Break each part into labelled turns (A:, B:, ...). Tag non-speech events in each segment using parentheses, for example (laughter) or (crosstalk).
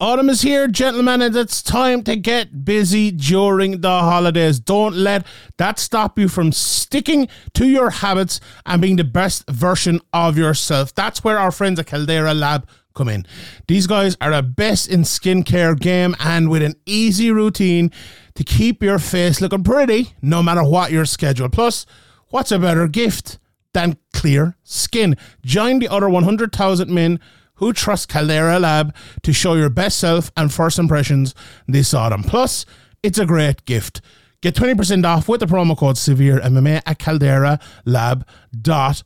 A: Autumn is here, gentlemen, and it's time to get busy during the holidays. Don't let that stop you from sticking to your habits and being the best version of yourself. That's where our friends at Caldera Lab come in. These guys are the best in skincare game and with an easy routine to keep your face looking pretty no matter what your schedule. Plus, what's a better gift than clear skin? Join the other 100,000 men who trusts Caldera Lab to show your best self and first impressions this autumn. Plus, it's a great gift. Get 20% off with the promo code Severe MMA at calderalab.com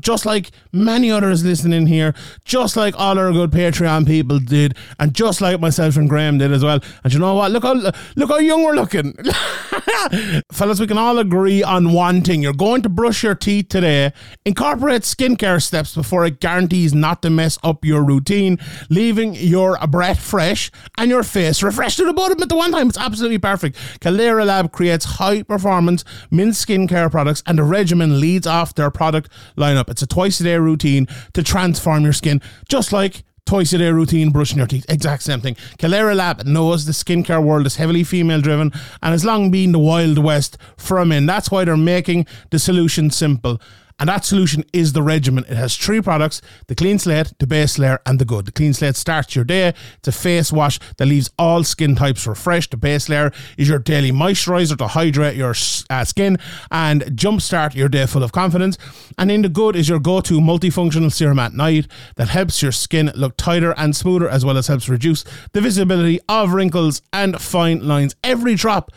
A: just like many others listening here, just like all our good Patreon people did, and just like myself and Graeme did as well. And you know what? Look how look how young we're looking, (laughs) fellas. We can all agree on one thing: you're going to brush your teeth today. Incorporate skincare steps before it guarantees not to mess up your routine, leaving your breath fresh and your face refreshed to the bottom at the one time. It's absolutely perfect. Caldera Lab creates high performance mint skincare products, and the regimen leads off their product lineup. It's a twice a day routine to transform your skin, just like twice a day routine brushing your teeth. Exact same thing. Caldera Lab knows the skincare world is heavily female driven and has long been the Wild West for men. That's why they're making the solution simple. And that solution is the regimen. It has three products the clean slate, the base layer, and the good. The clean slate starts your day. It's a face wash that leaves all skin types refreshed. The base layer is your daily moisturizer to hydrate your uh, skin and jumpstart your day full of confidence. And in the good is your go to multifunctional serum at night that helps your skin look tighter and smoother, as well as helps reduce the visibility of wrinkles and fine lines. Every drop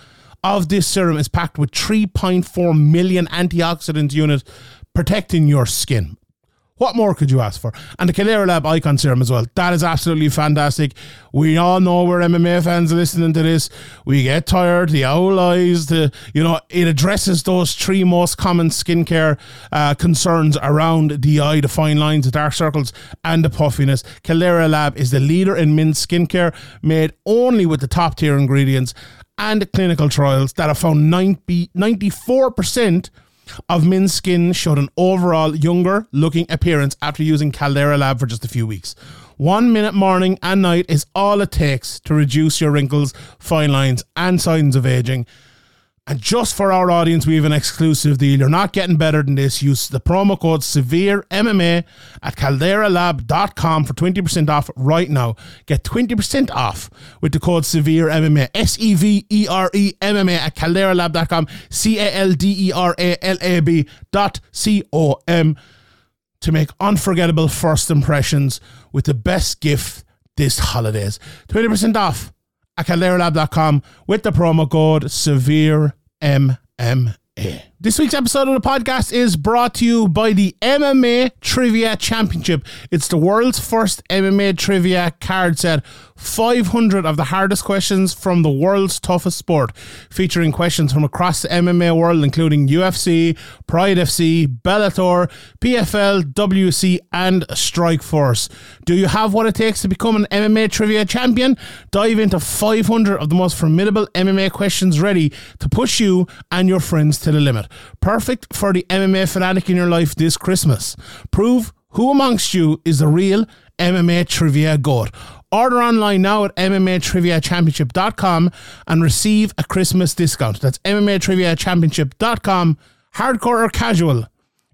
A: of this serum is packed with 3.4 million antioxidant units protecting your skin. What more could you ask for? And the Caldera Lab Icon Serum as well. That is absolutely fantastic. We all know we're MMA fans listening to this. We get tired, the owl eyes, the, you know, it addresses those three most common skincare uh, concerns around the eye, the fine lines, the dark circles, and the puffiness. Caldera Lab is the leader in men's skincare, made only with the top tier ingredients and clinical trials that have found 90, 94% of men's skin showed an overall younger looking appearance after using Caldera Lab for just a few weeks. One minute morning and night is all it takes to reduce your wrinkles, fine lines, and signs of aging. And just for our audience, we have an exclusive deal. You're not getting better than this. Use the promo code SEVERE MMA at calderalab.com for 20% off right now. Get 20% off with the code SEVERE MMA. S E V E R E M M A at calderalab.com. C A L D E R A L A B dot C O M to make unforgettable first impressions with the best gift this holidays. 20% off at calderalab.com with the promo code SEVERE MMA. This week's episode of the podcast is brought to you by the MMA Trivia Championship. It's the world's first MMA trivia card set. 500 of the hardest questions from the world's toughest sport, featuring questions from across the MMA world, including UFC, Pride FC, Bellator, PFL, WC, and Strikeforce. Do you have what it takes to become an MMA trivia champion? Dive into 500 of the most formidable MMA questions ready to push you and your friends to the limit. Perfect for the MMA fanatic in your life this Christmas. Prove who amongst you is the real MMA trivia god. Order online now at MMATriviaChampionship.com and receive a Christmas discount. That's MMATriviaChampionship.com. Hardcore or casual,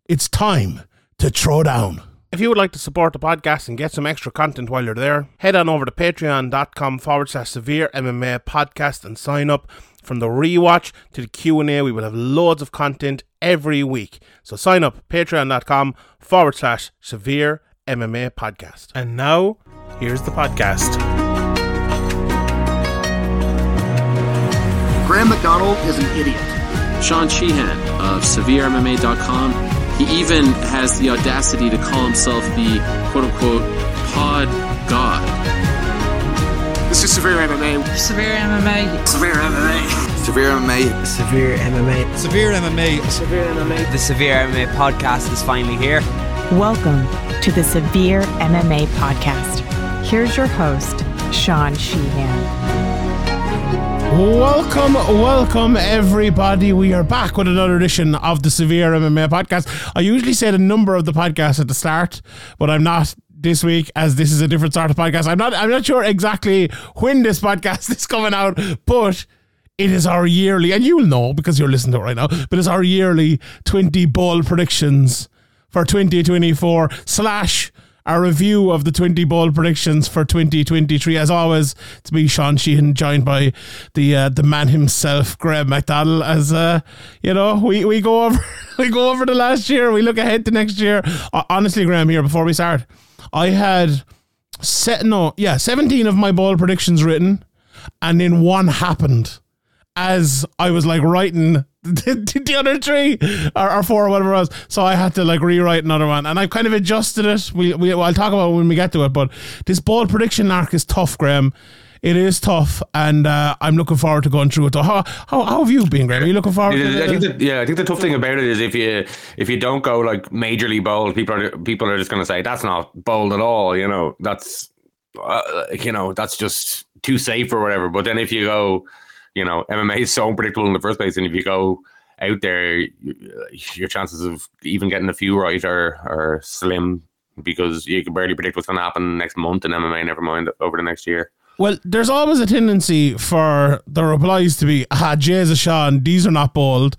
A: it's time to throw down. If you would like to support the podcast and get some extra content while you're there, head on over to patreon.com forward slash severe MMA podcast and sign up. From the rewatch to the Q&A, we will have loads of content every week. So sign up, patreon.com forward slash severe MMA podcast. And now, here's the podcast.
B: Graeme McDonald is an idiot.
C: Sean Sheehan of SevereMMA.com. He even has the audacity to call himself the quote unquote pod god.
B: This is Severe MMA.
D: Severe MMA.
B: Severe MMA.
E: Severe MMA.
F: Severe MMA.
G: Severe MMA.
B: Severe MMA.
F: The Severe MMA podcast is finally here.
H: Welcome to the Severe MMA podcast. Here's your host, Sean Sheehan.
A: Welcome, welcome, everybody. We are back with another edition of the Severe MMA podcast. I usually say the number of the podcast at the start, but I'm not this week, as this is a different sort of podcast. I'm not. I'm not sure exactly when this podcast (laughs) is coming out, but it is our yearly, and you'll know because you're listening to it right now. But it's our yearly 20 ball predictions for 2024 slash a review of the 20 ball predictions for 2023. As always, it's me, Sean Sheehan, joined by the uh, the man himself, Graeme McDonald. As uh, you know, we, we go over (laughs) we go over the last year. We look ahead to next year. Honestly, Graeme, here before we start, I had set no, yeah, 17 of my ball predictions written, and then one happened as I was like writing the, (laughs) the other three or, or, four or whatever it was. So I had to like rewrite another one, and I've kind of adjusted it. We, we I'll talk about when we get to it. But this ball prediction arc is tough, Graeme. It is tough, and uh, I'm looking forward to going through it. How, how, how have you been, Graeme? Are you looking forward?
D: I think the, yeah, I think the tough thing about it is if you if you don't go like majorly bold, people are people are just going to say that's not bold at all. You know, that's uh, you know that's just too safe or whatever. But then if you go you know, MMA is so unpredictable in the first place, and if you go out there, your chances of even getting a few right are are slim because you can barely predict what's going to happen next month in MMA. Never mind over the next year.
A: Well, there's always a tendency for the replies to be, ah, Jesus Sean, these are not bold,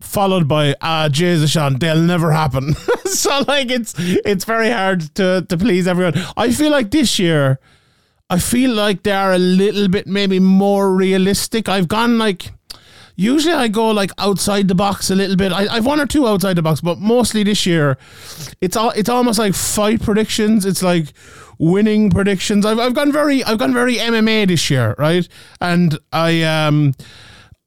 A: followed by, ah, Jesus Sean, they'll never happen. (laughs) so, like, it's it's very hard to, to please everyone. I feel like this year, I feel like they are a little bit maybe more realistic. I've gone like usually I go like outside the box a little bit. I, I've one or two outside the box, but mostly this year, it's all it's almost like fight predictions. It's like winning predictions. I've I've gone very I've gone very MMA this year, right? And I um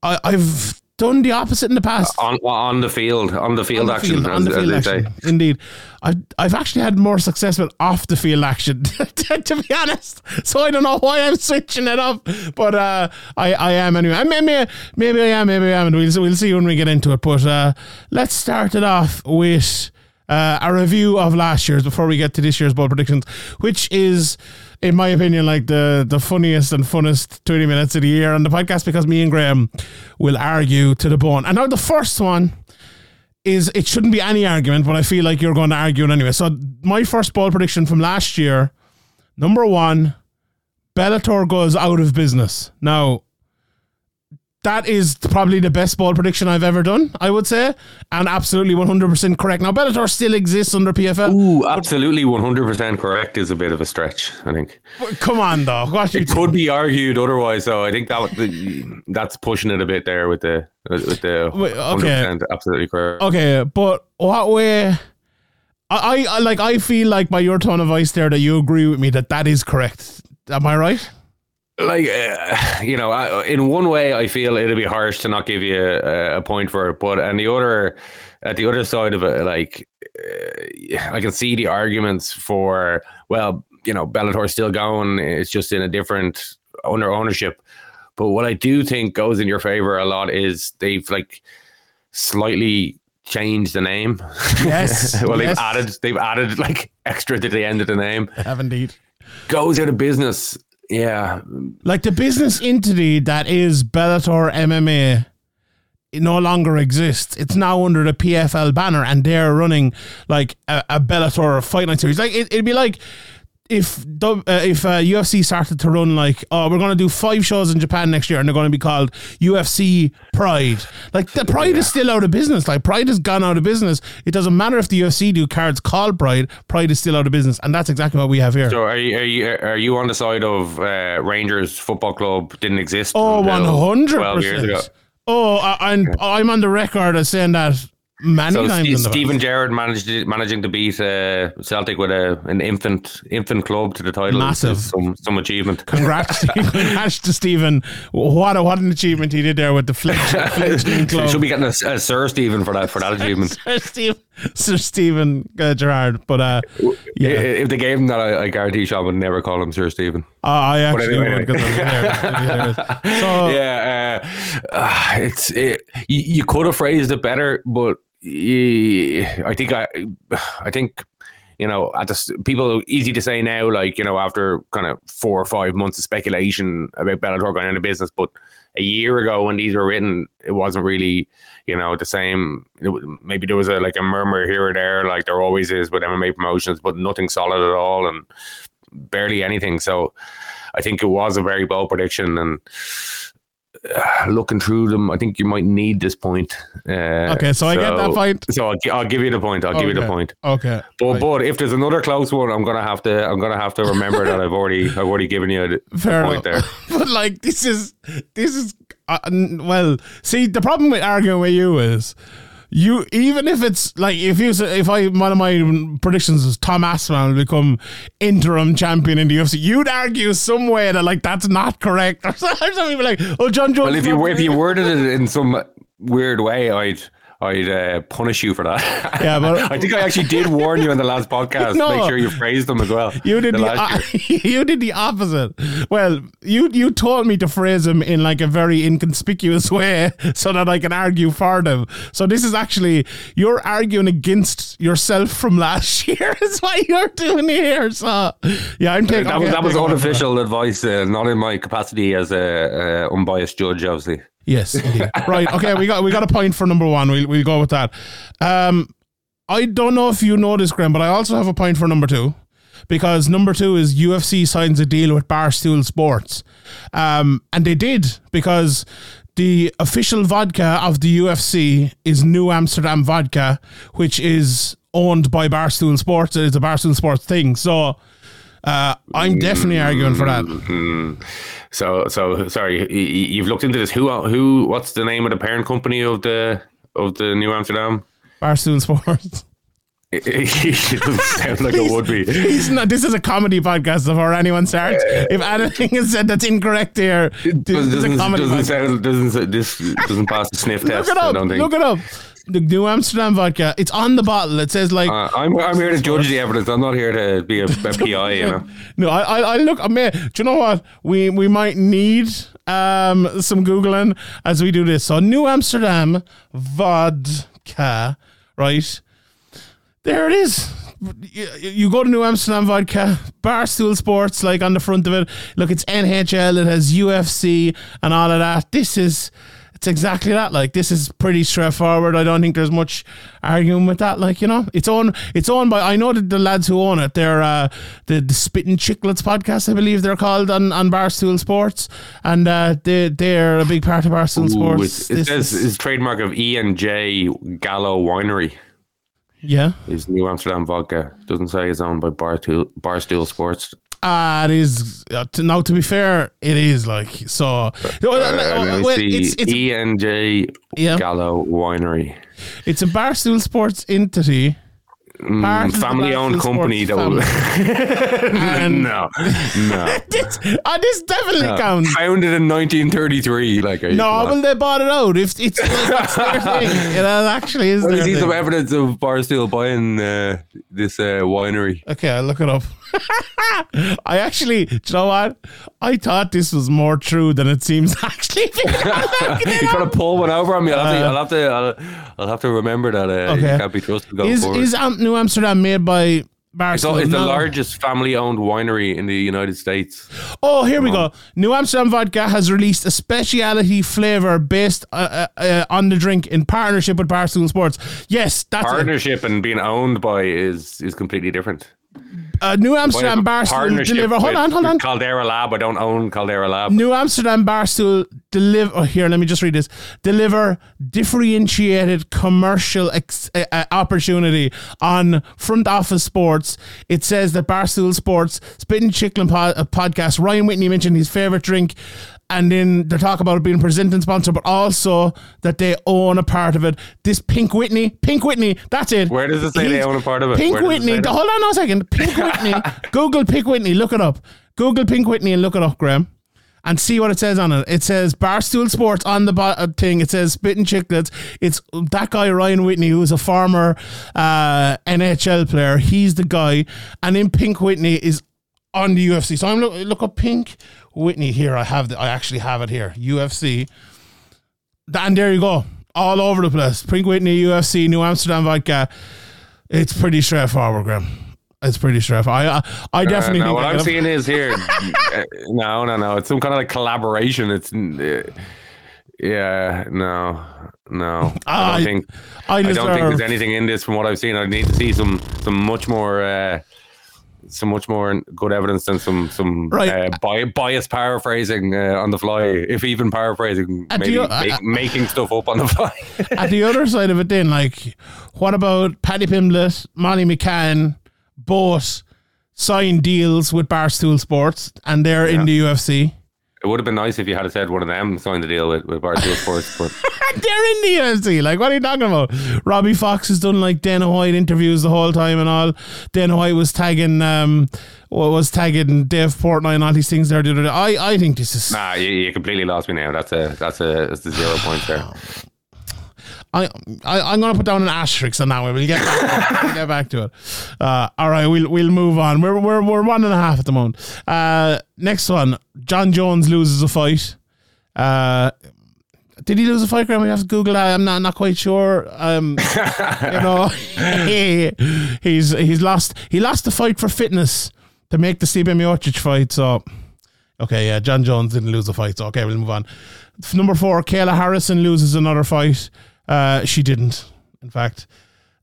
A: I, I've done the opposite in the past.
D: On on the field, on the field on the action, field, on the field action.
A: Indeed, I've I've actually had more success with off the field action, (laughs) to be honest. So I don't know why I'm switching it up, but uh, I I am anyway. Maybe maybe I am, maybe I am. and We'll we'll see when we get into it. But uh, let's start it off with. Uh, a review of last year's before we get to this year's ball predictions, which is in my opinion, like the the funniest and funnest twenty minutes of the year on the podcast because me and Graeme will argue to the bone. And now the first one is it shouldn't be any argument, but I feel like you're going to argue it anyway. So my first ball prediction from last year, number one, Bellator goes out of business. Now that is probably the best ball prediction I've ever done, I would say, and absolutely 100% correct. Now, Bellator still exists under PFL.
D: Ooh, absolutely 100% correct is a bit of a stretch, I think.
A: Come on, though. What
D: it could be argued otherwise, though. I think that that's pushing it a bit there with the with the 100% okay. absolutely correct.
A: Okay, but what way? I, I like. I feel like by your tone of voice there that you agree with me that that is correct. Am I right?
D: Like uh, (sighs) you know I, in one way i feel it'd be harsh to not give you a, a, point for it but and the other at the other side of it like uh, i can see the arguments for well you know bellator's still going it's just in a different owner ownership. But what i do think goes in your favor a lot is they've like slightly changed the name.
A: Yes (laughs)
D: well
A: yes.
D: they've added they've added like extra to the end of the name.
A: Have indeed.
D: Goes out of business yeah.
A: Like the business entity that is Bellator MMA it no longer exists. It's now under the PFL banner and they're running like a, a Bellator fight night series. Like it, it'd be like if uh, if uh, UFC started to run like oh we're going to do five shows in Japan next year and they're going to be called UFC Pride. Like the Pride yeah. is still out of business. Like Pride has gone out of business. It doesn't matter if the UFC do cards called Pride Pride is still out of business. And that's exactly what we have here.
D: So are you are you, are you on the side of uh, Rangers Football Club didn't exist
A: oh 100% oh I, I'm, I'm on the record as saying that Many so times
D: Steven Gerrard managed managing to beat uh, Celtic with a an infant infant club to the title.
A: Massive,
D: some some achievement.
A: Congrats, (laughs) (laughs) congrats to Stephen. What a what an achievement he did there with the fledgling (laughs) club.
D: Should be getting a, a Sir Stephen for that for that achievement.
A: Sir Stephen, Sir Stephen uh, Gerrard. But uh, yeah,
D: if they gave him that, I, I guarantee Sean would never call him Sir Stephen.
A: Uh, I actually anyway, would.
D: Anyway. so yeah, uh, (sighs) it's it, you, you could have phrased it better, but I think I, I think you know, at the people easy to say now, like you know, after kind of four or five months of speculation about Bellator going into business, but a year ago when these were written, it wasn't really, you know, the same. Maybe there was a like a murmur here or there, like there always is with MMA promotions, but nothing solid at all, and barely anything. So, I think it was a very bold prediction, and (sighs) looking through them, I think you might need this point. Uh,
A: Okay, so I get that point.
D: So I'll, I'll give you the point. I'll give you the point.
A: Okay.
D: But
A: Right.
D: but if there's another close one, I'm gonna have to I'm gonna have to remember that I've already (laughs) I've already given you a, a
A: Fair
D: point there. (laughs)
A: but like this is this is uh, well. See, the problem with arguing with you is you even if it's like if you if I one of my predictions is Tom Aspinall will become interim champion in the UFC, you'd argue some way that like that's not correct (laughs) or something like oh Jon Jones.
D: Well, if you if you worded it in some weird way, I'd I'd uh, punish you for that. (laughs)
A: Yeah, but- (laughs)
D: I think I actually did warn you in the last podcast. (laughs)
A: No.
D: Make sure you phrase them as well.
A: You did
D: The
A: the, you did the opposite. Well, you you told me to phrase them in like a very inconspicuous way so that I can argue for them. So this is actually you're arguing against yourself from last year. Is what you're doing here. So yeah, I'm taking
D: that was
A: okay,
D: that was
A: one for
D: unofficial advice, uh, not in my capacity as a uh, unbiased judge, obviously.
A: Yes, indeed. (laughs) right. Okay, we got we got a point for number one. We'll we'll go with that. Um, I don't know if you know this, Graeme, but I also have a point for number two because number two is UFC signs a deal with Barstool Sports, um, and they did because the official vodka of the UFC is New Amsterdam vodka, which is owned by Barstool Sports. It's a Barstool Sports thing, so. Uh, I'm definitely arguing for that.
D: So so sorry, you've looked into this. Who who? What's the name of the parent company of the of the New Amsterdam?
A: Barstool Sports. (laughs)
D: It, doesn't sound like it would be.
A: Not, this is a comedy podcast before anyone starts. If anything is said that's incorrect here, this
D: Doesn't,
A: is a
D: doesn't,
A: comedy
D: doesn't
A: podcast.
D: sound doesn't this doesn't pass the sniff
A: Look
D: test.
A: it
D: I don't think.
A: Look it up. The New Amsterdam vodka. It's on the bottle. It says like.
D: Uh, I'm I'm here to judge the evidence. I'm not here to be a, (laughs) a PI. You know.
A: no, I, I, I look. I mean, do you know what? We we might need um some googling as we do this. So New Amsterdam vodka, right? There it is. You, you go to New Amsterdam Vodka, Barstool Sports, like on the front of it. Look, it's NHL, it has UFC and all of that. This is, it's exactly that. Like, this is pretty straightforward. I don't think there's much arguing with that. Like, you know, it's owned, it's owned by, I know that the lads who own it, they're uh, the, the Spittin' Chicklets podcast, I believe they're called on, on Barstool Sports. And uh, they, they're a big part of Barstool
D: Ooh,
A: Sports.
D: it's- it
A: This
D: says
A: is-
D: it's trademark of E and J Gallo Winery.
A: yeah.
D: Is New Amsterdam vodka. Doesn't say it's owned by Barstool, Barstool Sports.
A: Ah, it is. Uh, to, now, to be fair, it is like so.
D: Uh, let me
A: well,
D: see.
A: it's it's
D: E and J
A: Yeah.
D: Gallo Winery.
A: it's a Barstool Sports entity. The
D: Family owned company that will. (laughs) no, no. (laughs)
A: this, uh, this definitely counts.
D: Founded in 1933. Like,
A: No,
D: on.
A: well, they bought it out. If it's like, (laughs) that's their thing, it actually is
D: Well, I
A: thing.
D: some evidence of Barstool buying uh, this uh, winery.
A: Okay, I'll look it up. (laughs) I actually, do you know what? I thought this was more true than it seems (laughs) actually.
D: You're trying to pull one over on me. I'll have to. I'll have to, I'll, I'll have to remember that. Uh, You
A: Okay.
D: can't be trusted going
A: is
D: forward.
A: is New Amsterdam made by Barstool?
D: it's, it's the
A: No.
D: largest family-owned winery in the United States.
A: Oh, here we go. New Amsterdam Vodka has released a speciality flavor based uh, uh, uh, on the drink in partnership with Barstool Sports. Yes, that's it.
D: Partnership and being owned by is is completely different.
A: Uh, New Amsterdam Barstool deliver. Hold on, hold on.
D: Caldera Lab. I don't own Caldera Lab.
A: New Amsterdam Barstool deliver. Oh, here, let me just read this. Deliver differentiated commercial ex- uh, uh, opportunity on front office sports. It says that Barstool Sports Spitting Chicken po- uh, podcast. Ryan Whitney mentioned his favorite drink. And then they talk about it being presenting sponsor, but also that they own a part of it. This Pink Whitney, Pink Whitney, that's it.
D: Where does it say they own a part of it?
A: Pink
D: Where
A: Whitney. hold on a second. Pink (laughs) Whitney. Google Pink Whitney. Look it up. Google Pink Whitney and look it up, Graeme. And see what it says on it. It says Barstool Sports on the bo- uh, thing. It says Spitting Chicklets. It's that guy Ryan Whitney, who is a former uh, NHL player. He's the guy, and then Pink Whitney is on the UFC. So I'm look look up Pink Whitney here. I have the, I actually have it here. UFC. And there you go. All over the place. Pink Whitney, UFC, New Amsterdam vodka. It's pretty straightforward, Graeme. It's pretty straightforward. I I, I definitely
D: Uh, no, what I'm seeing is here. uh, no, no, no. It's some kind of like collaboration. It's uh, yeah, no, no. I
A: I-
D: don't think.
A: I
D: I don't think there's anything in this from what I've seen. I need to see some some much more. Uh, some much more good evidence than some some
A: Right.
D: uh, bi- bias paraphrasing uh, on the fly, if even paraphrasing,
A: do
D: maybe make- making stuff up on the fly. (laughs)
A: At the other side of it, then, like, what about Paddy Pimblett, Molly McCann, both signed deals with Barstool Sports, and they're in the UFC.
D: It would have been nice if you had said one of them signed the deal with with Barstool Sports, but (laughs)
A: They're in the UFC. Like, what are you talking about? Robbie Fox has done like Dana White interviews the whole time and all. Dana White was tagging, um, what was tagging Dave Portnoy and all these things there. the other. I, I think this is.
D: nah, you, you completely lost me now. That's a that's a that's a zero points there. (sighs)
A: I, I I'm gonna put down an asterisk on that one. We'll get back, we'll get back to it. Uh, all right, we'll we'll move on. We're we're we're one and a half at the moment. Uh, next one, Jon Jones loses a fight. Uh, did he lose a fight? Graeme? We have to Google that. I'm not not quite sure. Um, (laughs) you know, he, he's he's lost. He lost the fight for fitness to make the Stipe Miocic fight. So. Okay, yeah, John Jones didn't lose the fight, so okay, we'll move on. Number four, Kayla Harrison loses another fight. Uh, she didn't, in fact.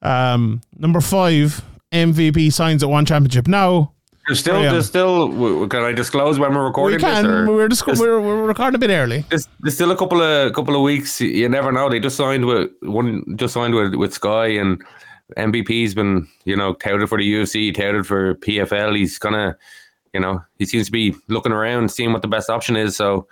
A: Um, number five, MVP signs at one championship. Now
D: There's still,
A: Yeah.
D: there's still. w- Can I disclose when we're
A: we
D: recording
A: can.
D: this?
A: We're,
D: There's-
A: we're we're recording a bit early.
D: There's, there's still a couple of couple of weeks. You never know. They just signed with one. Just signed with with Sky and MVP's been you know touted for the UFC, touted for PFL. He's gonna, you know, he seems to be looking around, seeing what the best option is. So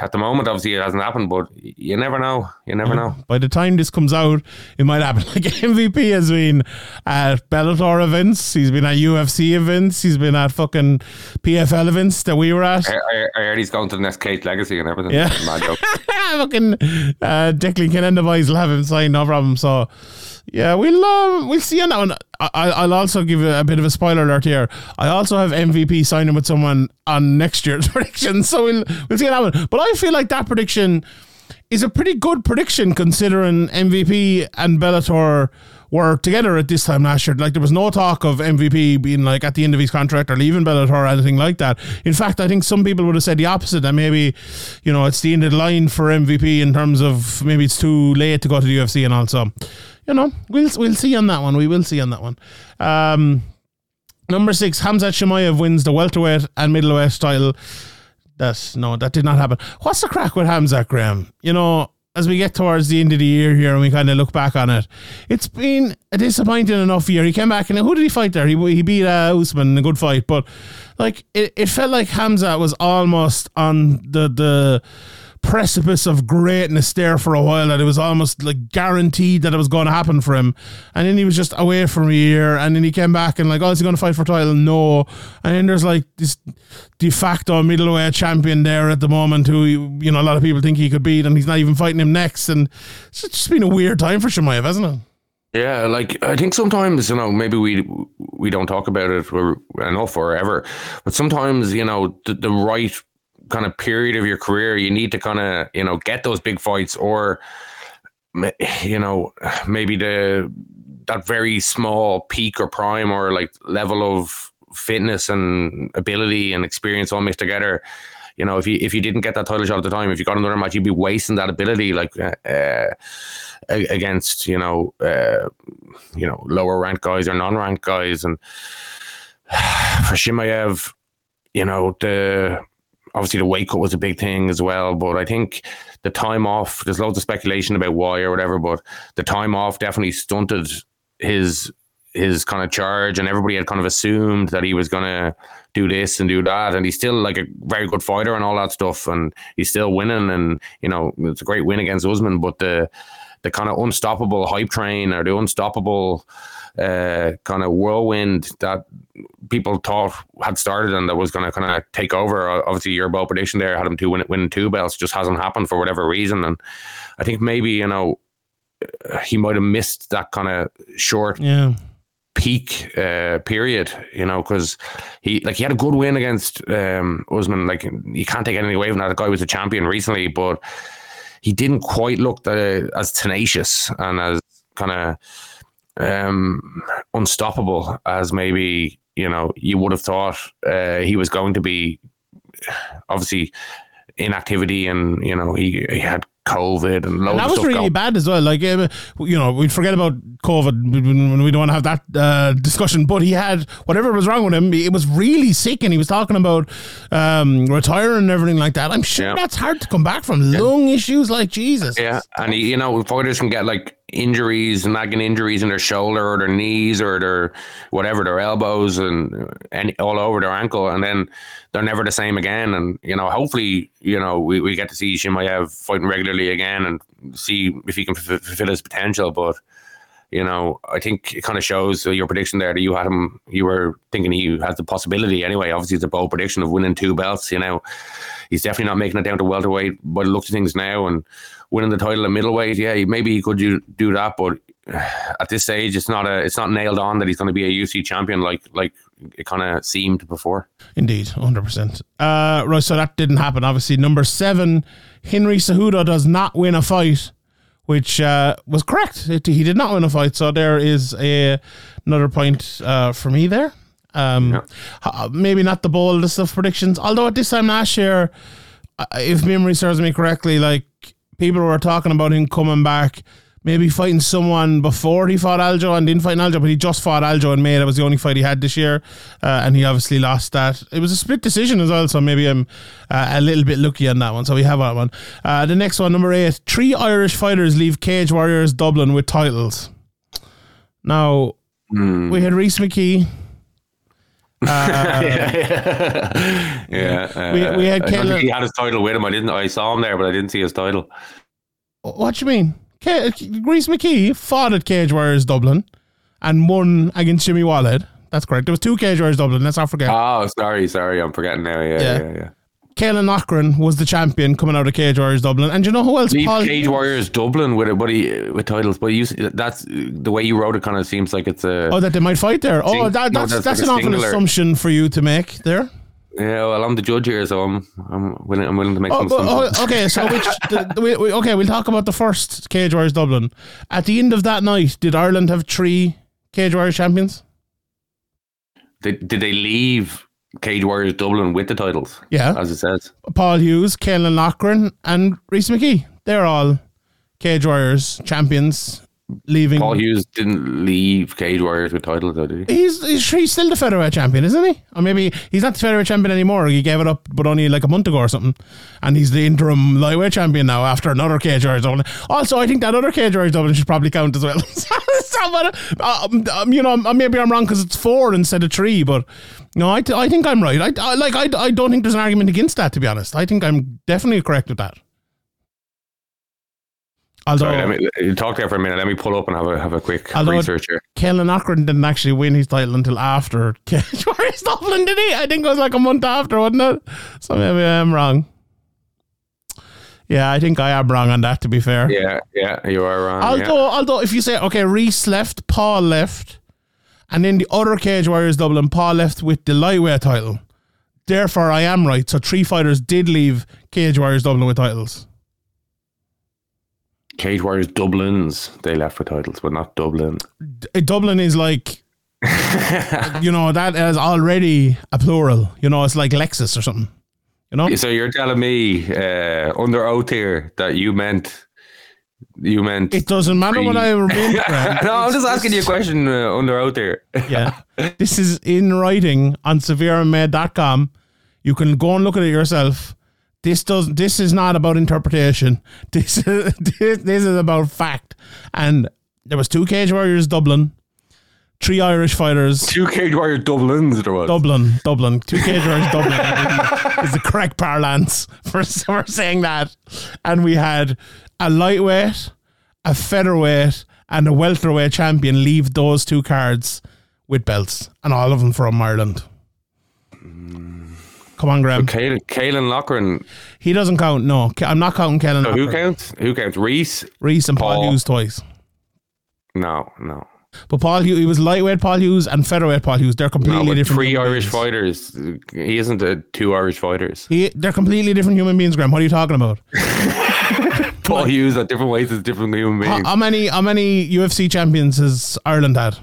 D: at the moment, obviously, it hasn't happened, but you never know. You never know.
A: By the time this comes out, it might happen. (laughs) Like MVP has been at Bellator events, he's been at UFC events, he's been at fucking PFL events that we were at.
D: I, I, I heard he's going to the next Kate Legacy and everything.
A: Yeah.
D: Mad joke. (laughs)
A: fucking uh, Declan Canenda boys will have him signed, no problem. So, yeah, we'll um, we'll see on that one. I, I- I'll also give a, a bit of a spoiler alert here. I also have MVP signing with someone on next year's (laughs) prediction, so we'll we'll see on that one. But I feel like that prediction is a pretty good prediction considering MVP and Bellator were together at this time last year. Like there was no talk of MVP being like at the end of his contract or leaving Bellator or anything like that. In fact, I think some people would have said the opposite that maybe, you know, it's the end of the line for MVP in terms of maybe it's too late to go to the UFC and also, you know, we'll we'll see on that one. We will see on that one. Um, number six, Khamzat Chimaev wins the welterweight and middleweight title. That's no, that did not happen. What's the crack with Khamzat Graeme? You know, as we get towards the end of the year here and we kind of look back on it, it's been a disappointing enough year. He came back and who did he fight there? He he beat uh, Usman in a good fight, but like it, it felt like Hamzat was almost on the the precipice of greatness there for a while that it was almost like guaranteed that it was going to happen for him. And then he was just away for a year and then he came back and like oh is he going to fight for title? No. And then there's like this de facto middleweight champion there at the moment who you know a lot of people think he could beat and he's not even fighting him next. And it's just been a weird time for Chimaev hasn't it?
D: Yeah, like I think sometimes you know maybe we we don't talk about it enough or ever, but sometimes you know the, the right kind of period of your career you need to kind of you know get those big fights or you know maybe the that very small peak or prime or like level of fitness and ability and experience all mixed together. You know, if you if you didn't get that title shot at the time, if you got another match, you'd be wasting that ability like uh, uh, against you know uh, you know lower ranked guys or non ranked guys. And (sighs) for Chimaev, you know the obviously the weight cut was a big thing as well. But I think the time off, there's loads of speculation about why or whatever, but the time off definitely stunted his his kind of charge and everybody had kind of assumed that he was gonna do this and do that and he's still like a very good fighter and all that stuff and he's still winning and you know it's a great win against Usman but the the kind of unstoppable hype train or the unstoppable uh, kind of whirlwind that people thought had started and that was going to kind of take over. Obviously, your bold prediction there had him two win, winning two belts, just hasn't happened for whatever reason. And I think maybe you know uh, he might have missed that kind of short
A: yeah
D: peak uh, period, you know, because he like he had a good win against um, Usman. Like you can't take anything away from that. The guy was a champion recently, but he didn't quite look as tenacious and as kind of um, unstoppable as maybe you know you would have thought uh, he was going to be. Obviously, inactivity and you know he, he had COVID and loads
A: And that was really
D: going.
A: bad as well. Like, uh, you know, we forget about COVID. We, don't want to have that uh, discussion. But he had whatever was wrong with him. It was really sick, and he was talking about um, retiring and everything like that. I'm sure
D: Yeah.
A: that's hard to come back from. Lung issues, like Jesus.
D: Yeah, and he, you know, fighters can get like injuries, nagging injuries in their shoulder or their knees or their whatever, their elbows and any all over their ankle, and then they're never the same again. And you know, hopefully, you know, we, we get to see Chimaev fighting regularly again and see if he can f- fulfill his potential. But you know, I think it kind of shows your prediction there that you had him. You were thinking he has the possibility anyway. Obviously, it's a bold prediction of winning two belts. You know, he's definitely not making it down to welterweight by the looks of things now, and winning the title at middleweight. Yeah, maybe he could do, do that, but (sighs) at this stage, it's not a it's not nailed on that he's going to be a UC champion like like it kind of seemed before.
A: Indeed, 100%. Uh, right, so that didn't happen. Obviously, number seven, Henry Cejudo does not win a fight, which uh, was correct. It- he did not win a fight. So there is a, another point uh, for me there. Um, h- Maybe not the boldest of predictions, although at this time last year, uh, if memory serves me correctly, like people were talking about him coming back, maybe fighting someone before he fought Aljo and didn't fight Aljo, but he just fought Aljo in May. That was the only fight he had this year, uh, and he obviously lost that. It was a split decision as well, so maybe I'm uh, a little bit lucky on that one. So we have that one. Uh, the next one, number eight, three Irish fighters leave Cage Warriors Dublin with titles. Now we had Rhys McKee. (laughs)
D: yeah, uh,
A: We- we had
D: I don't he had his title with him. I didn't. I saw him there, but I didn't see his title.
A: What do you mean? Rhys McKee fought at Cage Warriors Dublin and won against Jimmy Wallet. That's correct. There was two Cage Warriors Dublin. Let's not forget.
D: Oh, sorry, sorry, I'm forgetting now. Yeah,
A: Yeah.
D: yeah, yeah.
A: Caolan Loughran was the champion coming out of Cage Warriors Dublin. And you know who else?
D: Leave
A: Paul-
D: Cage Warriors Dublin with it, but he with titles. But you, that's the way you wrote it. Kind of seems like it's a.
A: Oh, that they might fight there. Oh, that,
D: no,
A: that's
D: that's
A: that's,
D: like
A: an awful assumption for you to make there.
D: Yeah, well, I'm the judge here, so I'm I'm willing, I'm willing to make
A: Oh,
D: some
A: but-
D: oh,
A: oh okay, so which the, the, we, we, okay, we'll talk about the first Cage Warriors Dublin. At the end of that night, did Ireland have three Cage Warriors champions?
D: Did, did they leave Cage Warriors Dublin with the titles?
A: Yeah.
D: as it says.
A: Paul Hughes, Caolan Loughran, and Rhys McKee. They're all Cage Warriors champions, leaving.
D: Paul Hughes didn't leave Cage Warriors with titles, though, did he?
A: He's, he's he's still the featherweight champion, isn't he? Or maybe he's not the featherweight champion anymore. He gave it up, but only like a month ago or something. And he's the interim lightweight champion now after another Cage Warriors Dublin. Also, I think that other Cage Warriors Dublin should probably count as well. (laughs) But, um, um, you know, maybe I'm wrong because it's four instead of three, but no, I, I think I'm right. I, I like I, I don't think there's an argument against that. To be honest, I think I'm definitely correct with that. Although
D: Sorry, let me talk there for a minute. Let me pull up and have a have a quick
A: Although-
D: research here.
A: Caolan Loughran didn't actually win his title until after (laughs) Cage Warriors Dublin, did he? I think it was like a month after, wasn't it? So maybe I'm wrong. Yeah, I think I am wrong on that. To be fair,
D: Yeah, yeah, you are wrong.
A: although
D: yeah.
A: although if you say okay, Rhys left, Paul left, and then the other Cage Warriors Dublin, Paul left with the lightweight title. Therefore, I am right. So three fighters did leave Cage Warriors Dublin with titles.
D: Cage Warriors Dublin's they left for titles, but not Dublin.
A: D- Dublin is like. (laughs) you know that is already a plural. You know it's like Lexus or something. You know,
D: So you're telling me uh, under oath here that you meant you meant
A: It doesn't matter what I remember. (laughs)
D: no, I'm just asking you a question uh, under oath here. (laughs)
A: yeah. This is in writing on severemma.com. You can go and look at it yourself. This does this is not about interpretation. (laughs) This is this, this is about fact. And there was two cage warriors Dublin, three Irish fighters.
D: Two Cage Warrior Dublins there was.
A: Dublin, Dublin, two cage warriors Dublin is the correct parlance for, for saying that. And we had a lightweight, a featherweight, and a welterweight champion leave those two cards with belts, and all of them from Ireland. Mm. Come on, Graeme.
D: Caolan, Caolan Loughran.
A: He doesn't count. No, I'm not counting Caolan.
D: So who counts? Who counts? Rhys?
A: Rhys and Paul
D: Paul.
A: Hughes twice.
D: No, no.
A: But Paul Hughes, he was lightweight Paul Hughes and featherweight Paul Hughes. They're completely
D: No,
A: different.
D: three Irish
A: beings.
D: fighters. He isn't a two Irish fighters.
A: He, they're completely different human beings, Graeme. What are you talking about? (laughs)
D: Paul Hughes at different weights is different human
A: How,
D: beings.
A: how many how many UFC champions has Ireland had?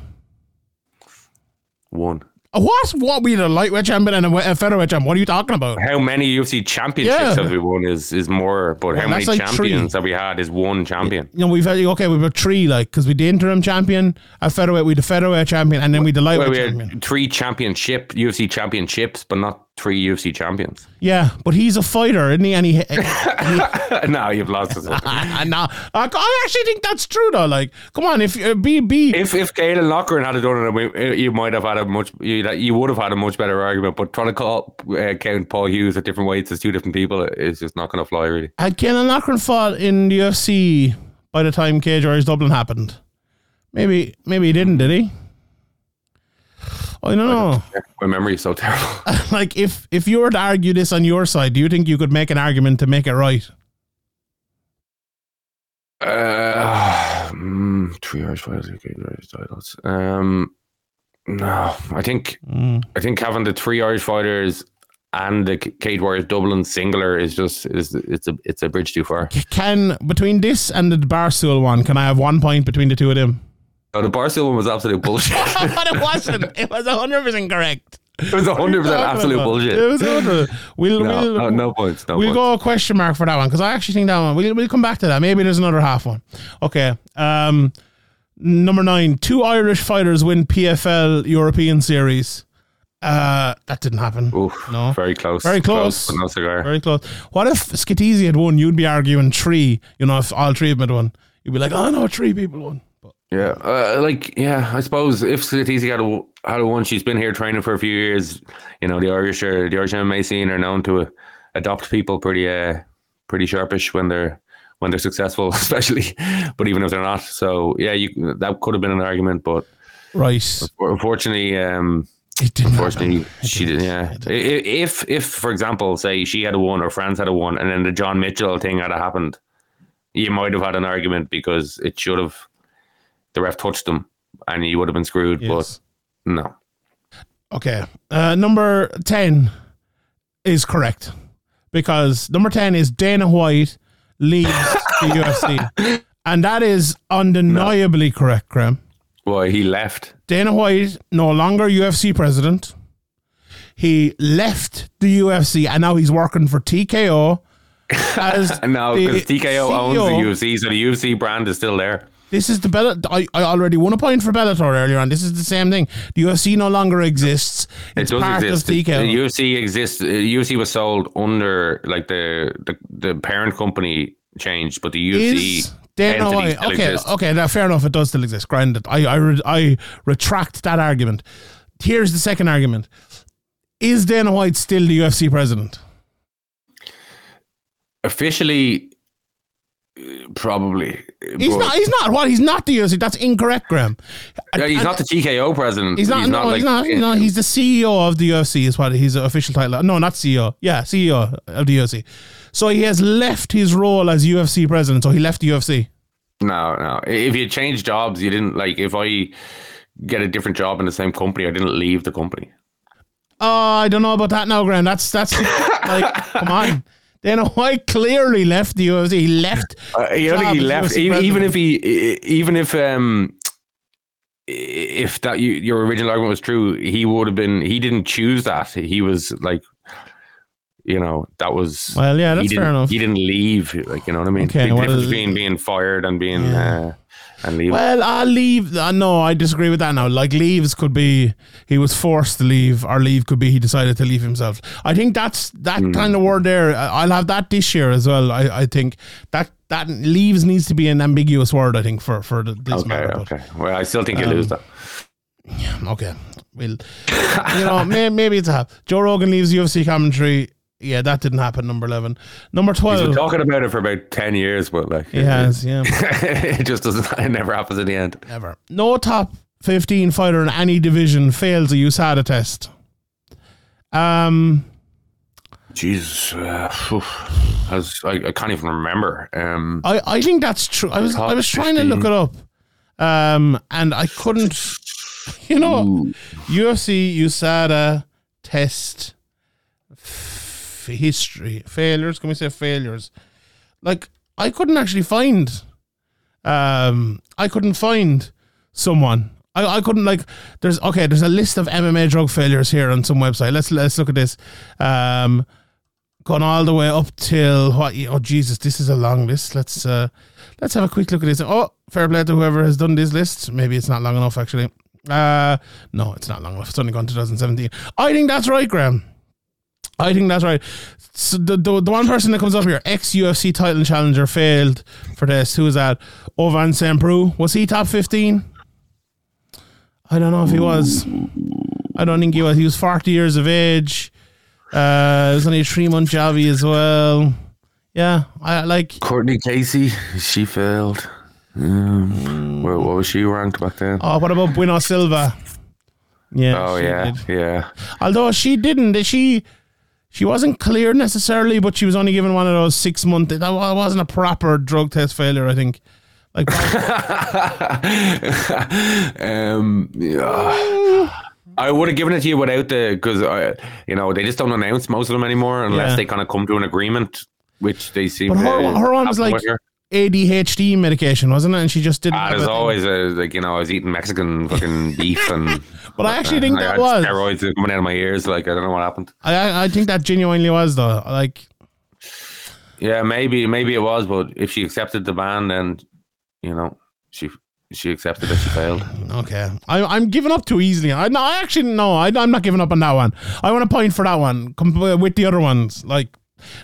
D: One.
A: What? What? We the lightweight champion and a, we- a featherweight champion. What are you talking about?
D: How many UFC championships
A: Yeah.
D: have we won is is more, but how many
A: like three.
D: champions have we had is one champion.
A: You know, we've had okay, we've got three like because we the interim champion at featherweight, we the featherweight champion, and then we the lightweight
D: Well, we
A: champion.
D: had three championship UFC championships, but not three UFC champions.
A: Yeah, but he's a fighter, isn't he? And he, (laughs)
D: no, you've lost us. (laughs)
A: now I actually think that's true though. Like, come on, if uh, be be
D: if if Caolan Loughran had done it, you might have had a much you, you would have had a much better argument. But trying to call uh, count Paul Hughes at different weights as two different people is just not going to fly. Really,
A: had Caolan Loughran fought in the UFC by the time Cage Warriors Dublin happened. Maybe maybe he didn't, did he? I don't know.
D: my memory is so terrible. (laughs)
A: like if if you were to argue this on your side, do you think you could make an argument to make it right?
D: Uh, mm, three Irish fighters, okay, Irish titles. Um, no, I think
A: Mm.
D: I think having the three Irish fighters and the Cage Warriors Dublin singular is just is it's a it's a bridge too far.
A: Can between this and the Barstool one, can I have one point between the two of them?
D: Oh, the Barstool one was absolute bullshit. (laughs)
A: but it wasn't. It was hundred percent correct.
D: it was hundred percent absolute
A: It
D: bullshit.
A: was 100. We'll,
D: No,
A: we'll,
D: no, no points. No
A: we'll
D: points.
A: go a question mark for that one because I actually think that one. We'll, we'll come back to that. Maybe there's another half one. Okay. Um, number nine. Two Irish fighters win PFL European Series. Uh, that didn't happen.
D: Oof,
A: No.
D: very close.
A: Very close.
D: but no cigar.
A: Very close. What if Skitese had won? You'd be arguing three. You know, if all three of them had won, you'd be like, "Oh no, three people won."
D: Yeah, uh, like yeah, I suppose if Satisi had a had a one, she's been here training for a few years. You know, the Irish are the Irish MMA scene are known to uh, adopt people pretty uh pretty sharpish when they're when they're successful, (laughs) especially. But even if they're not, so yeah, you that could have been an argument, but
A: right,
D: unfortunately, um,
A: it didn't.
D: unfortunately,
A: happen.
D: She
A: didn't.
D: did. Yeah, if if for example, say she had a one or France had a one, and then the John Mitchell thing had happened, you might have had an argument because it should have the ref touched them, and you would have been screwed.
A: Yes.
D: But no,
A: Okay. Uh, number 10 is correct because number 10 is Dana White leaves the (laughs) UFC. And that is undeniably correct, Graeme.
D: well, he left.
A: Dana White, no longer UFC president. He left the UFC and now he's working for TKO. (laughs) As the
D: because TKO owns the UFC, so the UFC brand is still there.
A: This is the Bell. I, I already won a point for Bellator earlier on. This is the same thing. The UFC no longer exists.
D: It does
A: part
D: exist.
A: of
D: The,
A: TKO.
D: the UFC exists. The UFC uh, was sold under like the the, the parent company changed, but the UFC
A: is Dana
D: entity
A: White okay?
D: exists.
A: Okay, now fair enough. It does still exist. Granted, I I, re- I retract that argument. Here's the second argument: Is Dana White still the UFC president?
D: officially. Probably.
A: He's not. He's not. What? He's not the UFC. That's incorrect, Graeme.
D: Yeah, he's not the TKO president.
A: He's not. no, he's not. No, he's the CEO of the UFC. Is what his official title. No, not CEO. Yeah, CEO of the UFC. So he has left his role as UFC president. So he left the UFC.
D: No, no. If you change jobs, you didn't like. If I get a different job in the same company, I didn't leave the company.
A: Oh, I don't know about that now, Graeme. That's that's (laughs) like, come on. Dana (laughs) White clearly left the UFC. He left.
D: Uh, I don't think he left. Even, even if he, even if um, if that you, your original argument was true, he would have been. He didn't choose that. He was like, you know, that was.
A: Well, yeah, that's
D: didn't,
A: fair enough.
D: He didn't leave. Like you know what I mean.
A: Okay,
D: the
A: well,
D: difference between being fired and being uh, and leaving.
A: Well, I'll leave. Uh, no, I disagree with that now. Like, leaves could be he was forced to leave, or leave could be he decided to leave himself. I think that's that
D: Hmm.
A: kind of word there. I'll have that this year as well. I, I think that that leaves needs to be an ambiguous word. I think for for the, this
D: okay,
A: matter. but-
D: okay. Well, I still think you
A: Um,
D: lose that.
A: Yeah, Okay. Well, you know, may, maybe it's a. Joe Rogan leaves UFC commentary. Yeah, that didn't happen. Number eleven. Number twelve.
D: He's been talking about it for about ten years, but like
A: He has. Yeah. (laughs)
D: it just doesn't. (laughs) It never happens in the end.
A: Never. No top fifteen fighter in any division fails a USADA test. Um.
D: Jesus, uh, phew. Has, I, I can't even remember. Um,
A: I, I think that's true. I was I was trying to look it up, um, and I couldn't. (laughs) You know, UFC USADA test history failures. Can we say failures? Like I couldn't actually find. Um, I couldn't find someone. I, I couldn't like. There's okay. There's a list of MMA drug failures here on some website. Let's let's look at this. Um, gone all the way up till what? Oh Jesus, this is a long list. Let's uh, let's have a quick look at this. Oh, fair play to whoever has done this list. Maybe it's not long enough actually. Uh, no, it's not long enough. It's only gone 2017. I think that's right, Graeme. I think that's right. So the, the the one person that comes up here, ex UFC title challenger, failed for this. Who is that? Ovince Saint Preux. Was he top fifteen? I don't know if he was. I don't think he was. He was forty years of age. Uh, it was only a three month jobby as well. Yeah, I like.
D: Courtney Casey, she failed. Um, what, what was she ranked back then?
A: Oh, what about Bueno Silva? Yeah.
D: oh yeah,
A: did.
D: yeah.
A: Although she didn't, she she wasn't clear necessarily, but she was only given one of those six month. That wasn't a proper drug test failure, I think. Like, (laughs)
D: um, yeah. I would have given it to you without the because you know they just don't announce most of them anymore unless
A: Yeah.
D: they kind of come to an agreement, which they seem.
A: but her,
D: to
A: her one was like. ADHD medication, wasn't it? And she just didn't.
D: Ah,
A: have
D: there's always a, like you know I was eating Mexican fucking (laughs) beef and.
A: But I actually think
D: I
A: that was.
D: steroids coming out of my ears. Like I don't know what happened.
A: I I think that genuinely was though. Like,
D: Yeah, maybe maybe it was, but if she accepted the ban, then you know she she accepted that she (sighs) failed.
A: okay, I, I'm giving up too easily. I no, I actually no, I, I'm not giving up on that one. I want to point for that one with the other ones. Like,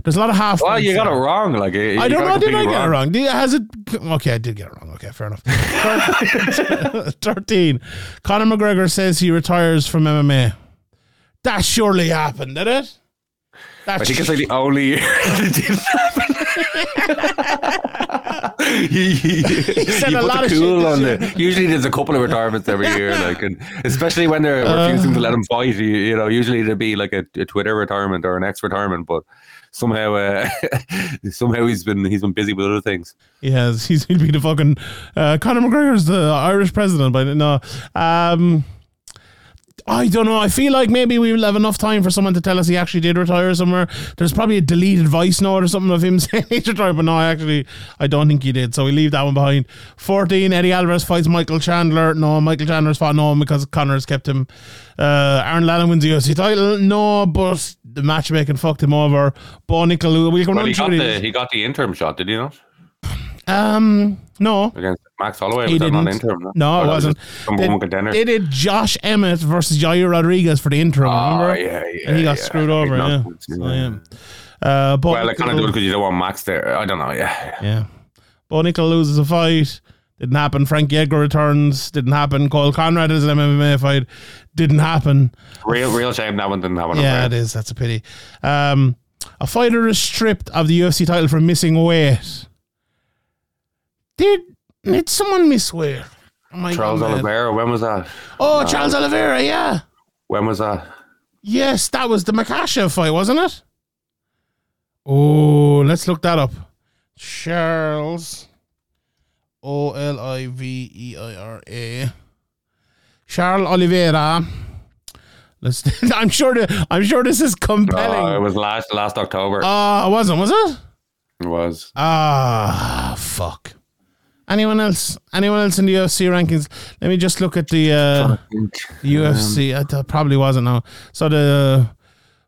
A: there's a lot of half.
D: Well, you got it wrong. Like you
A: I don't know. Did I get it wrong? Did, has it? Okay, I did get it wrong. Okay, fair enough. (laughs) Thirteen. Conor McGregor says he retires from MMA. That surely happened, did it? That
D: I think it's like the only year (laughs) that didn't happen. (laughs) he, he,
A: said
D: you
A: a lot of shit
D: cool
A: this
D: on the. Usually, there's a couple of retirements every year, like, and especially when they're refusing to let uh. him fight. You, you know, usually there'd be like a, a Twitter retirement or an ex retirement, but somehow, uh, (laughs) somehow he's been he's been busy with other things.
A: He has. (laughs) He's he'll be the fucking uh, Conor McGregor's the Irish president, but no. Um, I don't know. I feel like maybe we will have enough time for someone to tell us he actually did retire somewhere. There's probably a deleted voice note or something of him (laughs) saying he's retired, but no, I actually, I don't think he did. So we leave that one behind. 14, Eddie Alvarez fights Michael Chandler. No, Michael Chandler's fought no one because Conor's kept him. Uh, Arnold Allen wins the UFC title. No, but the matchmaking fucked him over. Bo Nickal, we can
D: Well,
A: run
D: he got the he got the interim shot, did he not?
A: Um, no.
D: Against Max Holloway,
A: He
D: was
A: didn't.
D: interim?
A: No,
D: Or
A: it
D: was
A: wasn't.
D: Some
A: They, they did Josh Emmett versus Yair Rodriguez for the interim.
D: Oh,
A: remember?
D: yeah, yeah,
A: and he got
D: yeah.
A: screwed
D: Big
A: over. Yeah. So,
D: yeah.
A: yeah. Uh, but
D: well, I kind of do it because you don't want Max there. I don't know. Yeah,
A: yeah. Bo Nickal loses a fight. Didn't happen. Frankie Edgar returns. Didn't happen. Cole Konrad is an MMA fight. Didn't happen.
D: real real shame that one didn't happen.
A: Yeah, it is. That's a pity. Um, a fighter is stripped of the UFC title for missing weight. Did did someone miss where? I
D: Charles? Oliveira. When was that?
A: Oh,
D: No.
A: Charles Oliveira. Yeah.
D: When was that?
A: Yes, that was the Makhachev fight, wasn't it? Oh, let's look that up. Charles O L I V E I R A. Charles Oliveira. Let's. (laughs) I'm sure. The, I'm sure this is
D: Oh, it was last last October.
A: Ah, it wasn't. Was it?
D: it was.
A: Ah, fuck. Anyone else? Anyone else in the UFC rankings? Let me just look at the uh, UFC. I thought probably wasn't now. So the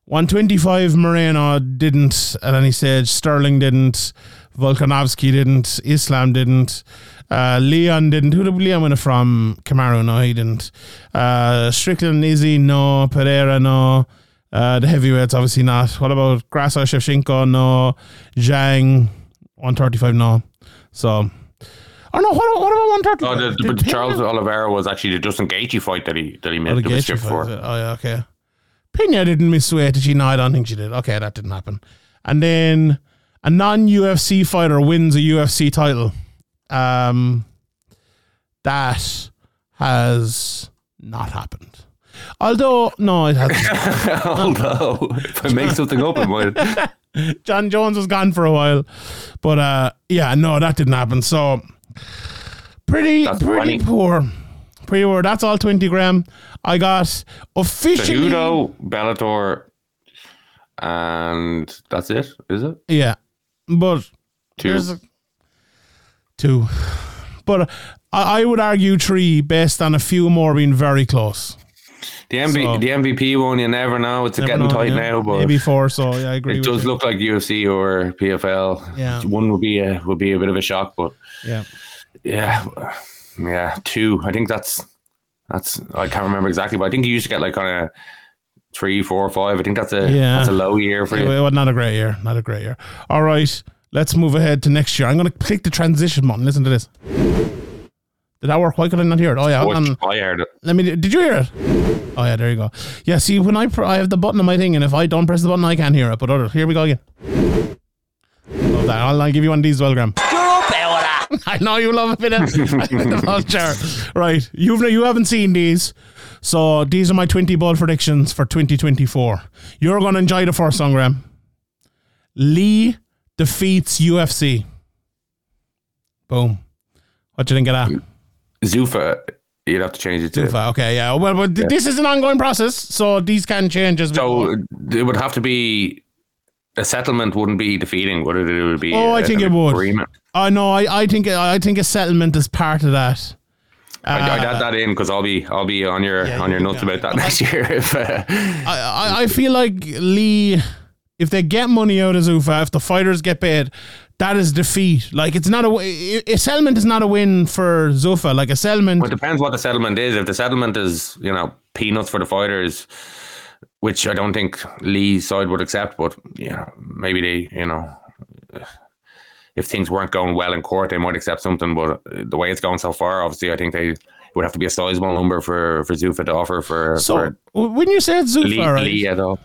A: 125 Moreno didn't at any stage. Sterling didn't. Volkanovski didn't. Islam didn't. Uh, Leon didn't. Who did Leon win it from? Kamaru? No, he didn't. Uh, Strickland, Izzy, no. Pereira, no. Uh, the heavyweights, obviously not. What about Grasso, Shevchenko? No. Zhang, 135, no. So, oh no, what, what about 130?
D: Oh, the,
A: Pena-
D: Charles Oliveira was actually the Justin Gaethje fight that he that he
A: Oh,
D: made
A: the
D: the mischief for.
A: Oh, yeah, okay. Pena didn't miss weight, did she? No, I don't think she did. Okay, that didn't happen. And then a non UFC fighter wins a UFC title. Um, that has not happened. Although, no, it hasn't. (laughs)
D: Although, if I make something up, it might.
A: Jon Jones was gone for a while, but uh, yeah, no, that didn't happen. So pretty,
D: That's
A: pretty
D: 20.
A: poor, pretty poor. That's all twenty gram. I got officially.
D: Cejudo, Bellator, and that's it. Is it
A: Yeah, but
D: two?
A: there's a, Two. But I, I would argue three based on a few more being very close.
D: The MV,
A: So-
D: the MVP one, you never know. It's
A: Never
D: getting
A: know,
D: tight
A: yeah.
D: now, but
A: maybe four. So yeah, I agree.
D: it does
A: you.
D: look like UFC or PFL.
A: Yeah.
D: one would be a would be a bit of a shock, but
A: Yeah.
D: Yeah, yeah, two. I think that's that's I can't remember exactly, but I think you used to get like kind of three, four, five. I think that's a
A: Yeah.
D: that's a low year for
A: It
D: you.
A: was not a great year. Not a great year. All right, let's move ahead to next year. I'm going to click the transition button. Listen to this. Did that work? Why could I not hear it? Oh yeah,
D: Which
A: on.
D: Um, I heard it.
A: Let me. Did you hear it? Oh yeah, there you go. Yeah, see, when I pr- I have the button on my thing, and if I don't press the button, I can't hear it. But other, here we go again. Love that. I'll, I'll give you one of these, as well, Graeme. (laughs) I know you love a bit of (laughs) the vulture. Right, you've you haven't seen these, so these are my twenty ball predictions for 2024. You're going to enjoy the first one, Graeme. Le defeats UFC. Boom. What do you think of that?
D: Zuffa, you'd have to change it to.
A: Tufa, Okay, yeah. Well, but th- this is an ongoing process, so these can change as well.
D: So it would have to be a settlement. Wouldn't be defeating, would it? It would be.
A: Oh, I
D: a-
A: think it would.
D: Agreement.
A: I know. I, I think I think a settlement is part of that.
D: I'd, I'd
A: Uh,
D: add that in because I'll be I'll be on your
A: Yeah,
D: on your nuts
A: yeah.
D: about that (laughs) next year. If uh,
A: I, I, I feel like Le, if they get money out of Zuffa, if the fighters get paid, that is defeat. Like it's not a a settlement is not a win for Zuffa. Like a settlement,
D: well, it depends what the settlement is. If the settlement is you know peanuts for the fighters, which I don't think Le's side would accept, but you know maybe they you know. If things weren't going well in court, they might accept something. But the way it's going so far, obviously, I think they would have to be a sizable number for for Zuffa to offer for,
A: so
D: for
A: when you say it's Zuffa,
D: Le,
A: right?
D: Lee at all.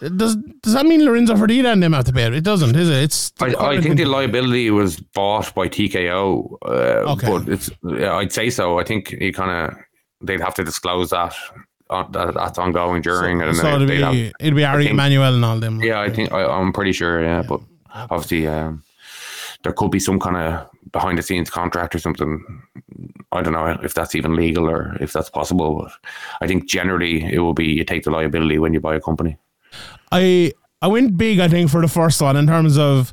A: Does does that mean Lorenzo Fertitta and them have to pay it? It doesn't, is it? It's
D: I, I think the liability was bought by TKO, uh,
A: Okay.
D: but it's yeah, I'd say so. I think he kind of they'd have to disclose that, uh, that that's ongoing during, and
A: so
D: then
A: it'd
D: they'd have,
A: be it'd be Ari Emanuel and all them.
D: yeah, I think I, I'm pretty sure. Yeah, but obviously um, there could be some kind of behind the scenes contract or something. I don't know if that's even legal or if that's possible. But I think generally it will be you take the liability when you buy a company.
A: I I went big, I think, for the first one in terms of.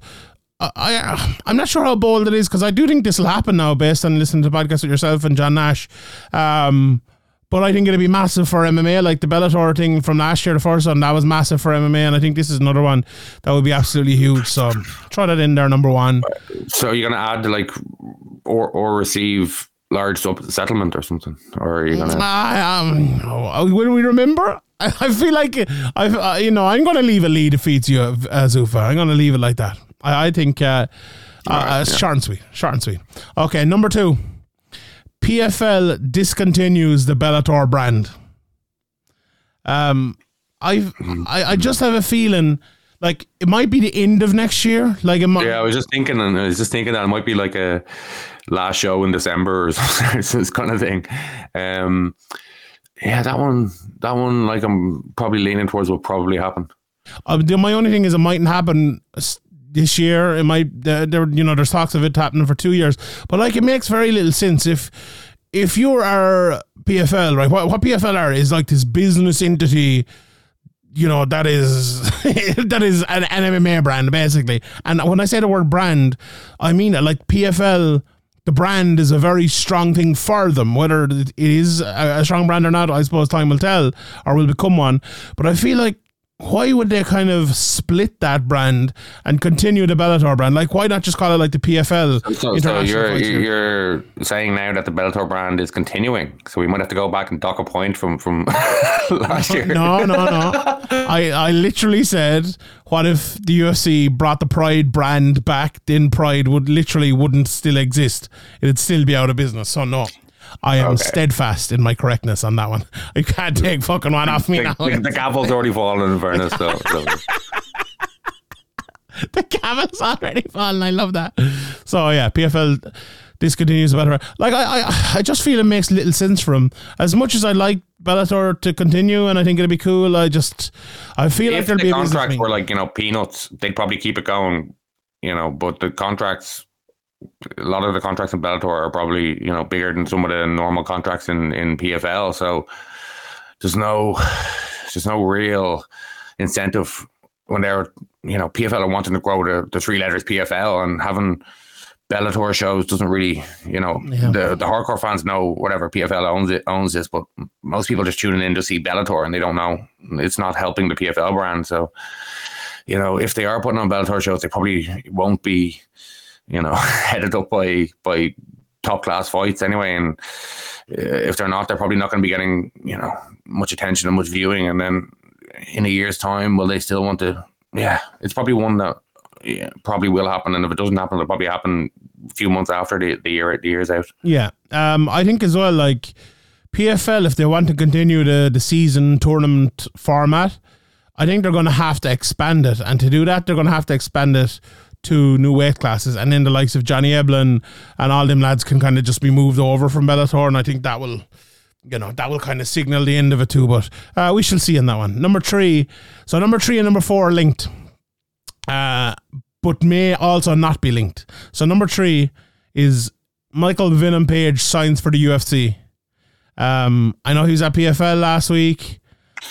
A: I, I I'm not sure how bold it is because I do think this will happen now based on listening to podcasts with yourself and John Nash. Um, but I think it'll be massive for MMA, like the Bellator thing from last year, the first one that was massive for MMA, and I think this is another one that would be absolutely huge. So try that in there, number one.
D: So you're gonna add like or or receive large settlement or something, or are you gonna?
A: I, um, oh, will we remember? (laughs) I, I feel like I, uh, you know, I'm going to leave a lead defeats you, uh, Zuffa. I'm going to leave it like that. I, I think uh, uh, uh, short and sweet, short and sweet. Okay, number two, PFL discontinues the Bellator brand. Um, I've, I, I just have a feeling like it might be the end of next year. Like it might,
D: Yeah, I was just thinking, and I was just thinking that it might be like a last show in December or (laughs) something, this kind of thing. Um, yeah, that one, that one, like I'm probably leaning towards will probably happen.
A: Uh, the, my only thing is it mightn't happen this year. It might there you know there's talks of it happening for two years, but like it makes very little sense if if you are PFL right. What, what PFL are is like this business entity. You know that is (laughs) that is an, an MMA brand basically, and when I say the word brand, I mean it. Like PFL, the brand is a very strong thing for them. Whether it is a strong brand or not, I suppose time will tell, or will become one. But I feel like why would they kind of split that brand and continue the Bellator brand? Like, why not just call it like the PFL?
D: So, so you're you're saying now that the Bellator brand is continuing, so we might have to go back and dock a point from from (laughs) last year.
A: no, no, no. I, I literally said, what if the UFC brought the Pride brand back? Then Pride would literally wouldn't still exist. It'd still be out of business. So no, I am
D: Okay.
A: steadfast in my correctness on that one. (laughs) I can't take fucking one off me
D: The,
A: now.
D: the, the gavel's already fallen in fairness, so, (laughs) so
A: the camel's already fallen. I love that. So yeah, PFL discontinues Bellator. Like I, I, I just feel it makes little sense for him. As much as I like Bellator to continue, and I think it'd be cool. I just, I feel like
D: if
A: there'll
D: the
A: be a
D: contracts were like you know peanuts, they'd probably keep it going. You know, but the contracts, a lot of the contracts in Bellator are probably you know bigger than some of the normal contracts in in PFL. So there's no, there's no real incentive when they're you know PFL are wanting to grow the, the three letters PFL and having Bellator shows doesn't really, you know,
A: Yeah.
D: the the hardcore fans know whatever PFL owns it owns this, but most people just tuning in to see Bellator and they don't know it's not helping the PFL brand. So, you know, if they are putting on Bellator shows, they probably won't be, you know, (laughs) headed up by by top class fights anyway. And uh, if they're not, they're probably not going to be getting, you know, much attention and much viewing. And then in a year's time, will they still want to? Yeah, it's probably one that yeah, probably will happen. And if it doesn't happen, it'll probably happen a few months after the, the year the year's out.
A: Yeah. Um, I think as well, like PFL, if they want to continue the, the season tournament format, I think they're going to have to expand it. And to do that, they're going to have to expand it to new weight classes. And then the likes of Johnny Eblen and all them lads can kind of just be moved over from Bellator. And I think that will, you know, that will kind of signal the end of it too. But uh, we shall see in that one. Number three. So number three and number four are linked. Uh, but may also not be linked. So number three is Michael Venom Page signs for the UFC. Um, I know he was at PFL last week.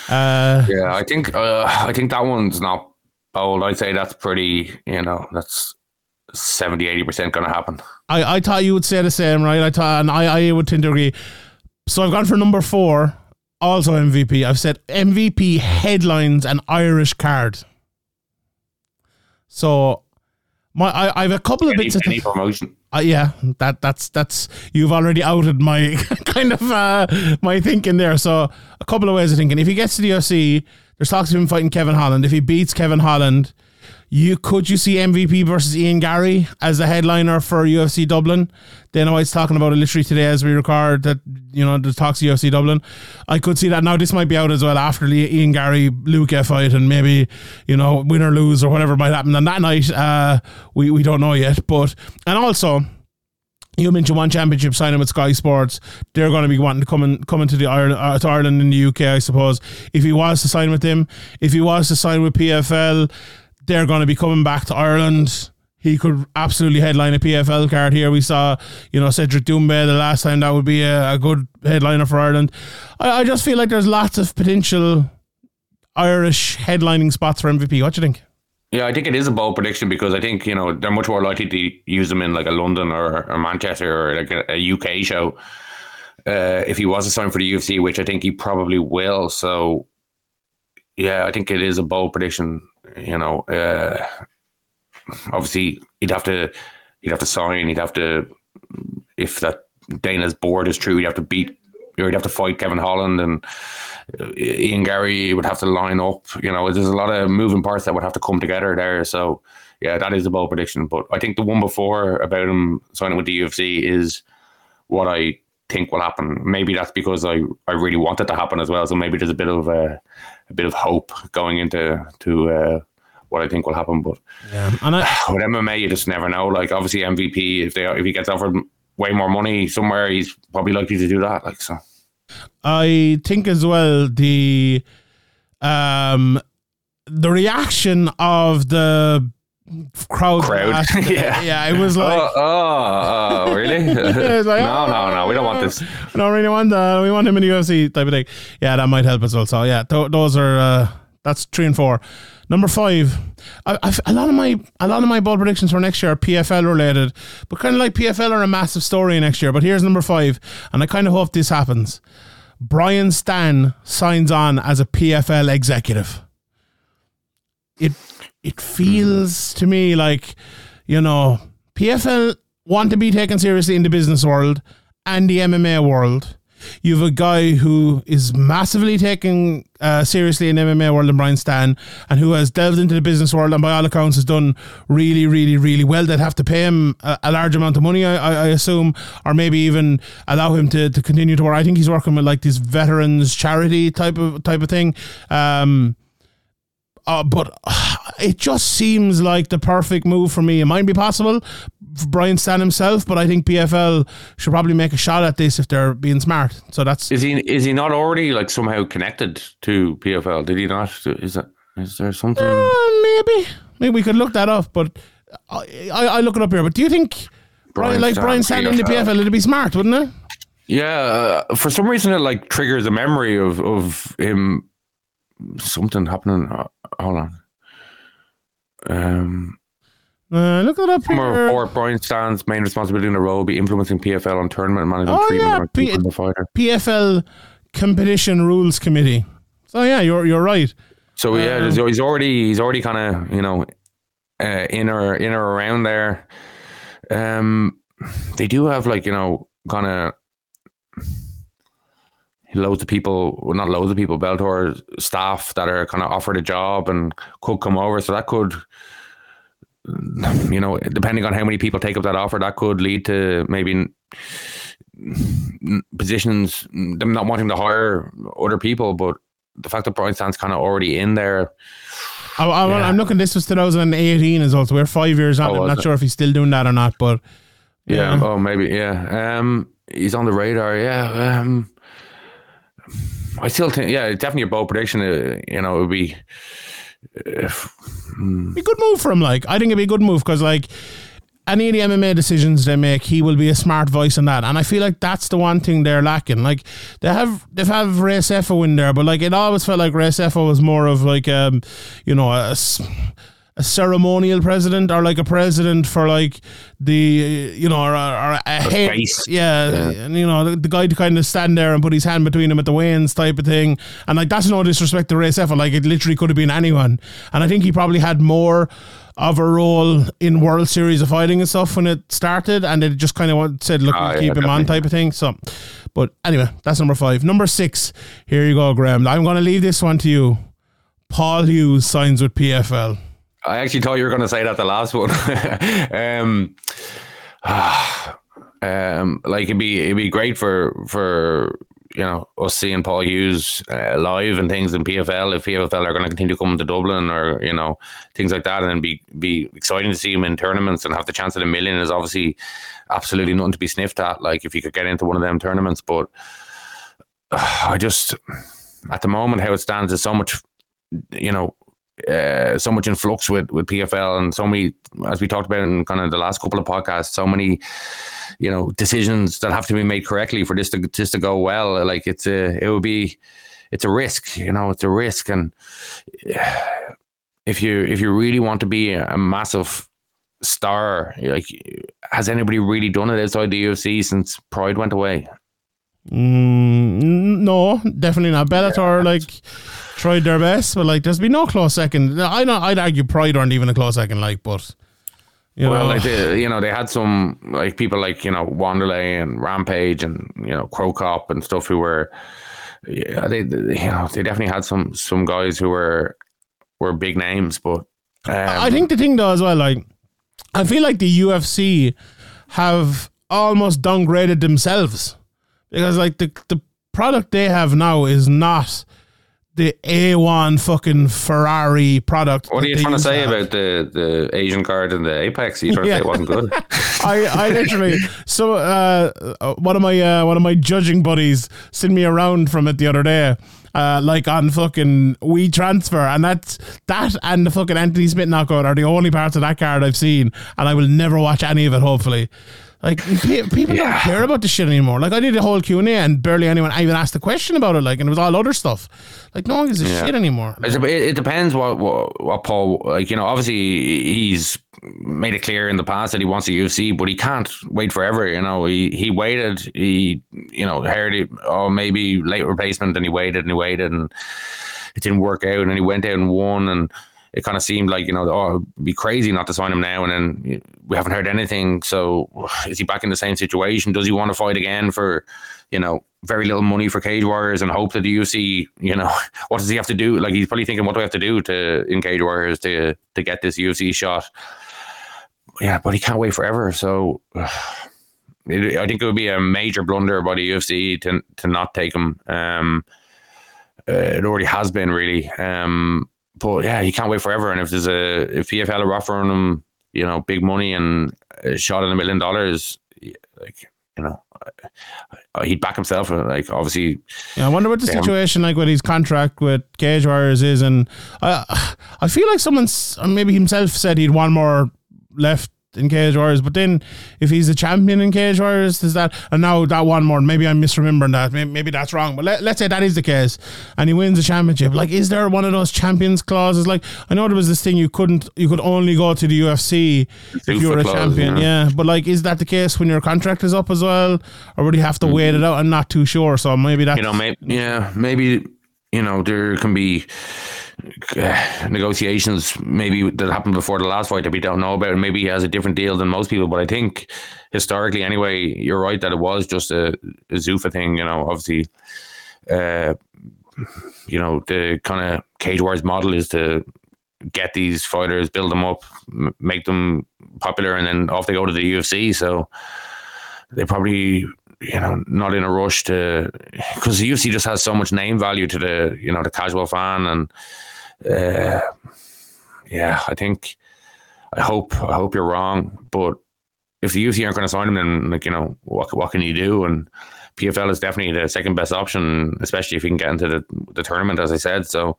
A: Uh,
D: Yeah, I think uh, I think that one's not bold. I'd say that's pretty. You know, that's 70 80 percent going to happen.
A: I, I thought you would say the same, right? I thought, and I, I would tend to agree. So I've gone for number four, also MVP. I've said MVP headlines an Irish card. So my I, I have a couple of
D: Any,
A: bits of
D: any promotion.
A: Uh, yeah, that that's that's you've already outed my (laughs) kind of uh, my thinking there. So a couple of ways of thinking. If he gets to the UFC, there's talks of him fighting Kevin Holland. If he beats Kevin Holland, you could you see MVP versus Ian Garry as the headliner for UFC Dublin. Dana White's talking about it literally today as we record that you know the talks of UFC Dublin. I could see that now. This might be out as well after the Ian Garry Luke fight and maybe you know win or lose or whatever might happen on that night. Uh, we we don't know yet, but and also you mentioned one championship signing with Sky Sports. They're going to be wanting to come and come into the Ireland, uh, to Ireland in the UK, I suppose. If he was to sign with them, if he was to sign with PFL, they're going to be coming back to Ireland. He could absolutely headline a PFL card here. We saw, you know, Cedric Doumbé the last time. That would be a, a good headliner for Ireland. I, I just feel like there's lots of potential Irish headlining spots for MVP. What do you think?
D: Yeah, I think it is a bold prediction because I think you know they're much more likely to use them in like a London or, or Manchester or like a, a UK show. Uh, if he was to sign for the UFC, which I think he probably will. So, yeah, I think it is a bold prediction. You know, uh, obviously he'd have to he'd have to sign. He'd have to if that Dana's board is true. He'd have to beat he'd have to fight Kevin Holland and uh, Ian Garry would have to line up. You know, there's a lot of moving parts that would have to come together there. So, yeah, that is a bold prediction. But I think the one before about him signing with the UFC is what I think will happen. Maybe that's because I, I really want it to happen as well. So maybe there's a bit of a, a bit of hope going into to uh, what I think will happen. But
A: Yeah, and I, (sighs)
D: with MMA, you just never know. Like obviously MVP, if they if he gets offered way more money somewhere, he's probably likely to do that. Like so.
A: I think as well the um the reaction of the crowd,
D: Crowd. (laughs) (laughs) Yeah.
A: yeah, it was like
D: oh, oh, oh, really? (laughs)
A: It's like,
D: no, no, no. We don't want this.
A: I don't really want that. We want him in the UFC type of thing. Yeah, that might help as well. So yeah, th- those are uh, that's three and four. Number five, I, I've, a lot of my a lot of my bold predictions for next year are PFL related, but kind of like PFL are a massive story next year. But here's number five, and I kind of hope this happens. Brian Stann signs on as a PFL executive. It it feels to me like you know PFL want to be taken seriously in the business world and the MMA world. You have a guy who is massively taken uh, seriously in MMA world, and Brian Stann, and who has delved into the business world, and by all accounts has done really, really, really well. They'd have to pay him a, a large amount of money, I, I, assume, or maybe even allow him to, to continue to work. I think he's working with like this veterans charity type of type of thing. Um, uh, but (sighs) it just seems like the perfect move for me. It might be possible Brian Stann himself, but I think PFL should probably make a shot at this if they're being smart. So that's
D: Is he is he not already like somehow connected to PFL? Did he not? Is that is there something?
A: uh, maybe maybe we could look that up. But I, I, I look it up here. But do you think Brian, like
D: Stann,
A: Brian Stann in the
D: PFL.
A: PFL, it'd be smart, wouldn't it?
D: Yeah, uh, for some reason it like triggers a memory of of him something happening. Uh, hold on. Um,
A: Uh, look it up here.
D: Fort Brian Stann's main responsibility in the role will be influencing PFL on tournament management
A: Oh,
D: treatment
A: yeah, P-
D: the fighter.
A: PFL Competition Rules Committee. So yeah, you're you're right.
D: So yeah,
A: Um,
D: there's- he's already he's already kind of you know uh, in or in or around there. Um, they do have like you know kind of loads of people, well, not loads of people, Bellator staff that are kind of offered a job and could come over. So that could, (sighs) you know, depending on how many people take up that offer, that could lead to maybe positions them not wanting to hire other people, but the fact that Brian Stann's kind of already in there.
A: I, I,
D: Yeah.
A: I'm looking. This was 2018 as well. So we're five years on.
D: Oh,
A: I'm not
D: it?
A: sure if he's still doing that or not. But
D: Yeah.
A: Yeah.
D: Oh, maybe. Yeah. Um, he's on the radar. Yeah. Um, I still think. Yeah, definitely a bold prediction. Uh, you know, it would be. If,
A: be a good move for him. Like I think it'd be a good move because like any of the MMA decisions they make, he will be a smart voice in that. And I feel like that's the one thing they're lacking. Like they have they've have Ray Sefo in there, but like it always felt like Ray Sefo was more of like um you know a. a ceremonial president or like a president for like the you know or, or a head, yeah,
D: Yeah.
A: and you know the, the guy to kind of stand there and put his hand between him at the weigh-ins type of thing. And like that's no disrespect to Ray Sefo like it literally could have been anyone. And I think he probably had more of a role in World Series of Fighting and stuff when it started and it just kind of said look
D: Ah,
A: we'll
D: yeah,
A: keep him on type of thing so. But anyway that's number five. Number six here you go Graeme. I'm going to leave this one to you. Paul Hughes signs with PFL
D: I actually thought you were going to say that the last one. (laughs) um, (sighs) um, like it'd be it'd be great for for you know us seeing Paul Hughes uh, live and things in PFL if PFL are going to continue come to Dublin or you know things like that, and be be exciting to see him in tournaments and have the chance at a million is obviously absolutely nothing to be sniffed at. Like if you could get into one of them tournaments, but uh, (sighs) I just at the moment how it stands is so much you know uh, so much in flux with with PFL and so many, as we talked about in kind of the last couple of podcasts, so many, you know, decisions that have to be made correctly for this to just to go well. Like it's a, it would be, it's a risk, you know, it's a risk, and if you if you really want to be a massive star, like, has anybody really done it outside the UFC since Pride went away?
A: Mm, no, definitely not. Bellator like tried their best, but like there's been no close second. I know I'd argue Pride aren't even a close second, like, but you
D: well,
A: know,
D: like they, you know, they had some like people like you know Wanderlei and Rampage and you know Cro Cop and stuff who were, yeah, they, they you know they definitely had some some guys who were were big names, but um,
A: I think the thing though as well, like I feel like the UFC have almost downgraded themselves because like the the product they have now is not the A1 fucking Ferrari product.
D: what are you trying to say
A: have.
D: about the the Asian card and the Apex? Are you trying to say it wasn't good? (laughs)
A: I, I literally so uh, uh, one of my uh, one of my judging buddies sent me around from it the other day. Uh, like on fucking WeTransfer and that's that and the fucking Anthony Smith knockout are the only parts of that card I've seen and I will never watch any of it hopefully like pe- people don't care about this shit anymore like I did a whole Q&A and barely anyone even asked a question about it like and it was all other stuff like no one gives a
D: Yeah.
A: shit anymore
D: It, it depends what, what what Paul like. You know, obviously he's made it clear in the past that he wants a UFC, but he can't wait forever. You know, he he waited. He you know heard it. Oh, maybe late replacement, and he waited and he waited, and it didn't work out. And he went out and won, and it kind of seemed like you know, oh, it'd be crazy not to sign him now. And then we haven't heard anything. So is he back in the same situation? Does he want to fight again for? You know, very little money for Cage Warriors and hope that the UFC, you know, (laughs) what does he have to do? Like he's probably thinking, what do I have to do to in Cage Warriors to to get this UFC shot? Yeah, but he can't wait forever. So (sighs) I think it would be a major blunder by the UFC to to not take him. Um, uh, it already has been really. Um, but yeah, he can't wait forever. And if there's a if PFL are offering him, you know, big money and a shot at a million dollars, like you know, uh, he'd back himself. uh, Like obviously,
A: Yeah, I wonder what the situation like with his contract with Cage Warriors is, and I I feel like someone's maybe himself said he'd one more left in Cage Warriors. But then if he's a champion in Cage Warriors, is that and now that one more? Maybe I'm misremembering that. Maybe, maybe that's wrong. But let, let's say that is the case, and he wins the championship. Like, is there one of those champions clauses? Like, I know there was this thing you couldn't, you could only go to the UFC if you were a
D: clause,
A: champion.
D: yeah.
A: Yeah, but like, is that the case when your contract is up as well, or would you have to wait mm-hmm. it out? I'm not too sure. So maybe that.
D: you know, maybe yeah, maybe you know there can be uh, negotiations maybe that happened before the last fight that we don't know about. Maybe he has a different deal than most people, but I think historically, anyway, you're right that it was just a, a Zuffa thing. You know, obviously, uh, you know the kind of cage wars model is to get these fighters, build them up, m- make them popular, and then off they go to the UFC. So they probably you know not in a rush to because the UFC just has so much name value to the you know the casual fan and uh, yeah I think I hope I hope you're wrong but if the UFC aren't going to sign him then like you know what what can you do? And PFL is definitely the second best option especially if you can get into the, the tournament as I said. So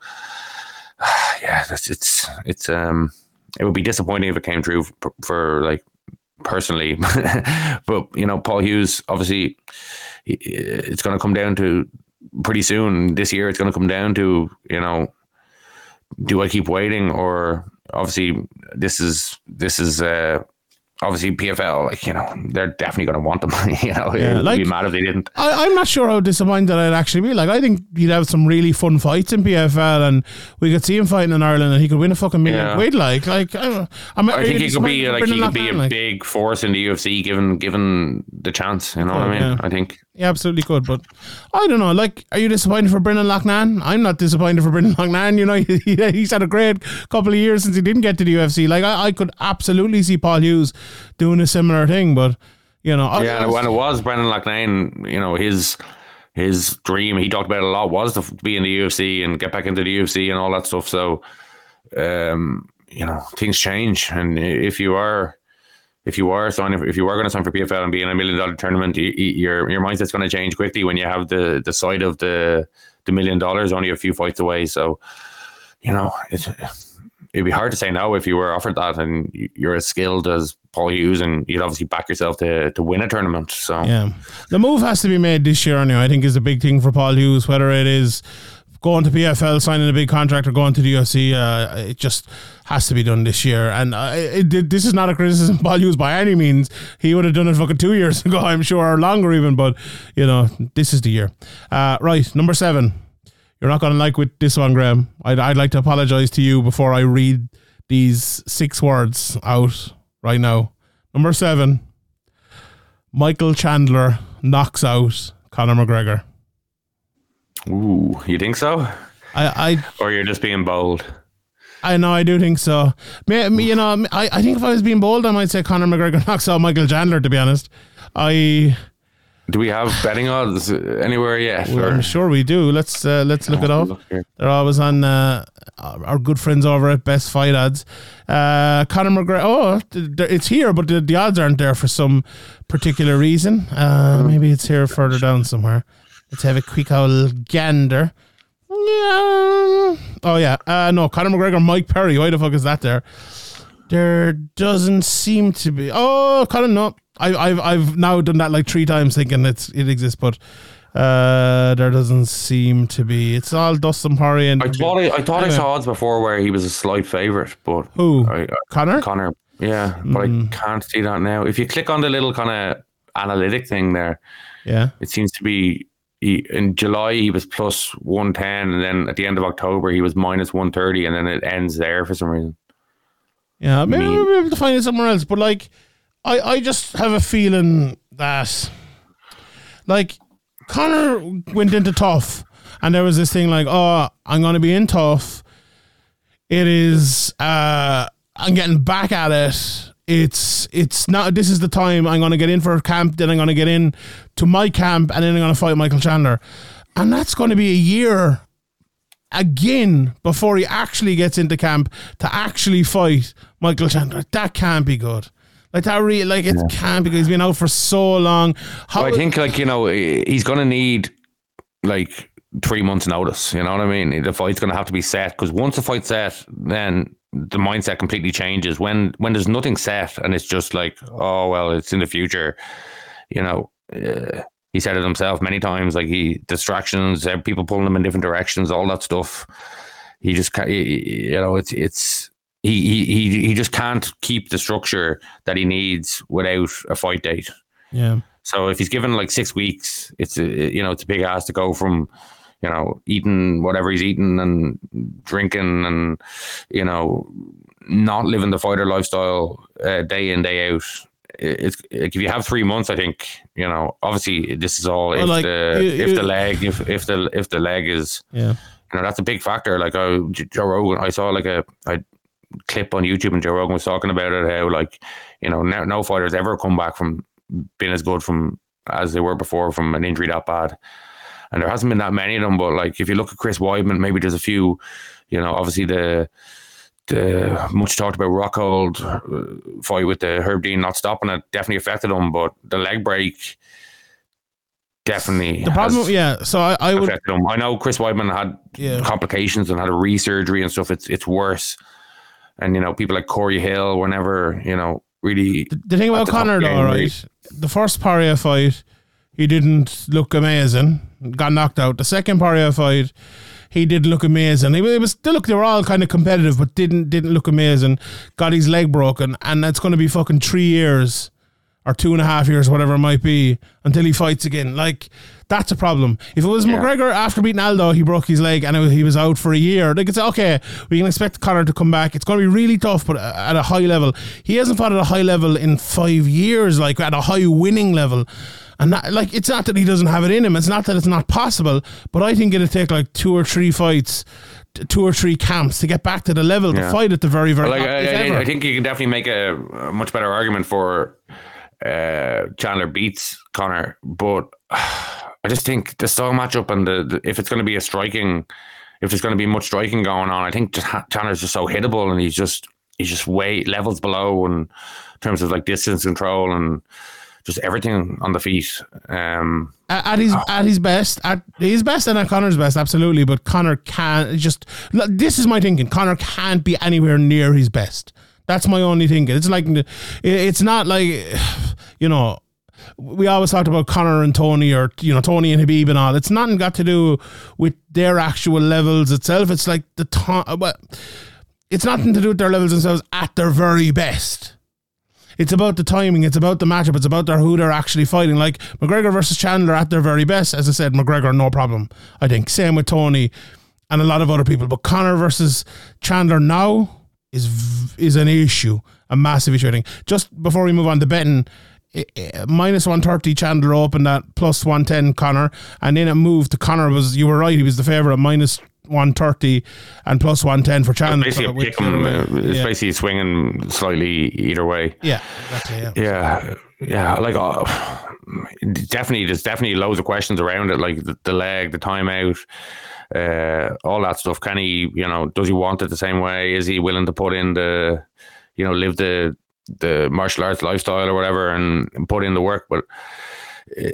D: (sighs) yeah that's it's it's um it would be disappointing if it came true for, for like personally. (laughs) but you know, Paul Hughes, obviously, it's going to come down to pretty soon this year. It's going to come down to you know, do I keep waiting or obviously this is this is uh obviously PFL like you know they're definitely going to want them. (laughs) you know,
A: Yeah, like-
D: be mad if they didn't.
A: I, I'm not sure how disappointed I'd actually be. Like, I think you'd have some really fun fights in PFL, and we could see him fighting in Ireland, and he could win a fucking million
D: Yeah.
A: quid. Like, like I, don't, I'm,
D: I think he could be like he could be a big force in the UFC given given the chance. You know what I mean?
A: yeah.
D: I think
A: He absolutely could, but I don't know. Like, are you disappointed for Brendan Loughnane? I'm not disappointed for Brendan Loughnane. You know, (laughs) he, he's had a great couple of years since he didn't get to the UFC. Like, I, I could absolutely see Paul Hughes doing a similar thing, but you know,
D: Yeah, and when it was Brendan Loughnane, you know, his his dream, he talked about a lot, was to be in the UFC and get back into the UFC and all that stuff. So, um, you know, things change, and if you are if you are signing, if you are going to sign for PFL and be in a million dollar tournament, you, you- your your mindset's going to change quickly when you have the the side of the the million dollars only a few fights away. So, you know, it's it'd be hard to say no if you were offered that and you- you're as skilled as Paul Hughes and you'd obviously back yourself to to win a tournament. So
A: Yeah. The move has to be made this year I think is a big thing for Paul Hughes, whether it is going to PFL, signing a big contract, or going to the UFC. Uh, it just has to be done this year. And uh, it, this is not a criticism Paul Hughes by any means. He would have done it fucking two years (laughs) ago, I'm sure, or longer even. But, you know, this is the year. Uh, right, number seven. You're not going to like with this one, Graeme. I'd, I'd like to apologize to you before I read these six words out right now. Number seven. Michael Chandler knocks out Conor McGregor.
D: Ooh, you think so?
A: I, I
D: Or you're just being bold?
A: I, know, I do think so. You know, I, I think if I was being bold, I might say Conor McGregor (laughs) knocks out Michael Chandler. To be honest, I,
D: Do we have betting odds anywhere yet?
A: well, I'm sure we do. Let's uh, let's look it up.
D: Look.
A: They're always on uh, our good friends over at Best Fight Odds. Uh, Conor McGregor. Oh, it's here, but the, the odds aren't there for some particular reason. Uh, maybe it's here further down somewhere. Let's have a quick old gander. Yeah. Oh yeah. Uh, no, Conor McGregor, Mike Perry. Why the fuck is that there? There doesn't seem to be. Oh, Conor, no. I, I've I've now done that like three times, thinking it's it exists, but uh, there doesn't seem to be. It's all Dustin Poirier and
D: I thought I, I thought I saw odds before where he was a slight favorite, but
A: Who?
D: I, I-
A: Conor.
D: Conor, yeah, but I can't see that now. If you click on the little kind of analytic thing there,
A: Yeah.
D: it seems to be he, in July he was plus one ten, and then at the end of October he was minus one thirty, and then it ends there for some reason.
A: Yeah, maybe we'll be able to find it somewhere else. But like, I, I just have a feeling that, like, Conor went into tough, and there was this thing like, oh, I'm going to be in tough. It is, uh, I'm getting back at it. It's it's not. This is the time I'm going to get in for camp. Then I'm going to get in to my camp, and then I'm going to fight Michael Chandler, and that's going to be a year again before he actually gets into camp to actually fight Michael Chandler. That can't be good. Like that really like it can't be good. He's been out for so long. How
D: I think like you know he's gonna need like three months notice. You know what I mean? The fight's going to have to be set because once the fight's set, then the mindset completely changes. When when there's nothing set and it's just like, oh well, it's in the future. You know, uh, he said it himself many times. Like he distractions, uh, people pulling him in different directions, all that stuff. He just can't. You know, it's it's he he he he just can't keep the structure that he needs without a fight date.
A: Yeah.
D: So if he's given like six weeks, it's a you know it's a big ass to go from you know eating whatever he's eating and drinking and you know not living the fighter lifestyle uh, day in day out. It's like if you have three months, I think you know. Obviously, this is all if
A: like,
D: the
A: you-
D: if
A: you-
D: the leg if if the if the leg is
A: Yeah.
D: you know that's a big factor. Like uh, Joe Rogan, I saw like a, a clip on YouTube, and Joe Rogan was talking about it. How like you know no, no fighters ever come back from being as good from as they were before from an injury that bad. And there hasn't been that many of them, but like if you look at Chris Weidman, maybe there's a few. You know, obviously the the much talked about Rockhold uh, fight with the Herb Dean not stopping it definitely affected him, but the leg break definitely
A: The problem, yeah. So I, I would,
D: him. I know Chris Weidman had
A: Yeah.
D: complications and had a re-surgery and stuff. It's it's worse. And you know, people like Corey Hill were never, you know, really
A: the thing about
D: the Conor the
A: though, right? The first Poirier fight, he didn't look amazing. Got knocked out. The second Poirier fight, he did look amazing. It was, still look. They were all kind of competitive, but didn't didn't look amazing. Got his leg broken, and it's going to be fucking three years or two and a half years, whatever it might be, until he fights again. Like that's a problem. If it was
D: Yeah.
A: McGregor after beating Aldo, he broke his leg and was, he was out for a year. They could say, okay, we can expect Conor to come back. It's going to be really tough, but at a high level, he hasn't fought at a high level in five years, like at a high winning level. And that, like, it's not that he doesn't have it in him. It's not that it's not possible. But I think it'd take like two or three fights, two or three camps to get back to the level to fight at the very, very
D: like
A: top,
D: I, I, think- I think you can definitely make a, a much better argument for uh, Chandler beats Conor, but (sighs) I just think the style matchup and the, the if it's going to be a striking, if there's going to be much striking going on, I think just ha- Chandler's just so hittable and he's just he's just way levels below in terms of like distance control and just everything on the feet. Um,
A: at, at his at his best, at his best and at Conor's best, absolutely. But Conor can't just. This is my thinking. Conor can't be anywhere near his best. That's my only thinking. It's like it's not like (sighs) you know. We always talked about Conor and Tony, or you know Tony and Khabib and all. It's nothing got to do with their actual levels itself. It's like the time. Well, it's nothing to do with their levels themselves at their very best. It's about the timing. It's about the matchup. It's about their who they're actually fighting. Like McGregor versus Chandler at their very best. As I said, McGregor no problem. I think same with Tony and a lot of other people. But Conor versus Chandler now is is an issue, a massive issue. I think. Just before we move on to betting, minus one thirty Chandler opened at plus one ten Conor, and then it moved to Conor was you were right. He was the favorite at minus. 130 and plus 110 for Chandler.
D: basically, a
A: Which
D: pick
A: the other
D: 'em,
A: way.
D: uh, it's
A: yeah.
D: basically swinging slightly either way.
A: yeah, exactly. Yeah.
D: Yeah, yeah, like uh, definitely, there's definitely loads of questions around it, like the, the leg, the timeout, uh, all that stuff. Can he, you know, does he want it the same way? Is he willing to put in the, you know, live the the martial arts lifestyle or whatever, and, and put in the work? But uh,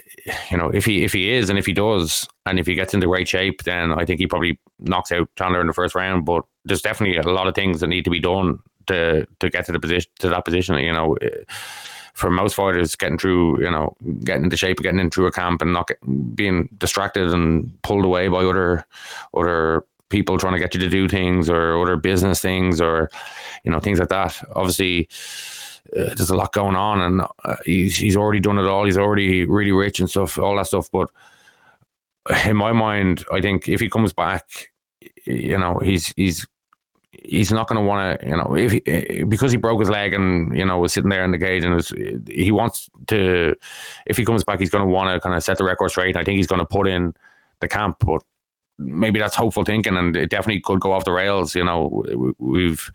D: you know, if he if he is, and if he does, and if he gets into great shape, then I think he probably knocks out Chandler in the first round. But there's definitely a lot of things that need to be done to to get to the position to that position. You know, for most fighters, getting through, you know, getting into shape, getting into a camp, and not get, being distracted and pulled away by other other people trying to get you to do things or other business things or you know things like that. Obviously, uh, there's a lot going on, and uh, he's he's already done it all. He's already really rich and stuff, all that stuff. But in my mind, I think if he comes back, you know, he's he's he's not going to want to, you know, if he, because he broke his leg and you know was sitting there in the cage and was, he wants to, if he comes back, he's going to want to kind of set the record straight. I think he's going to put in the camp, but maybe that's hopeful thinking, and it definitely could go off the rails. You know, We- we've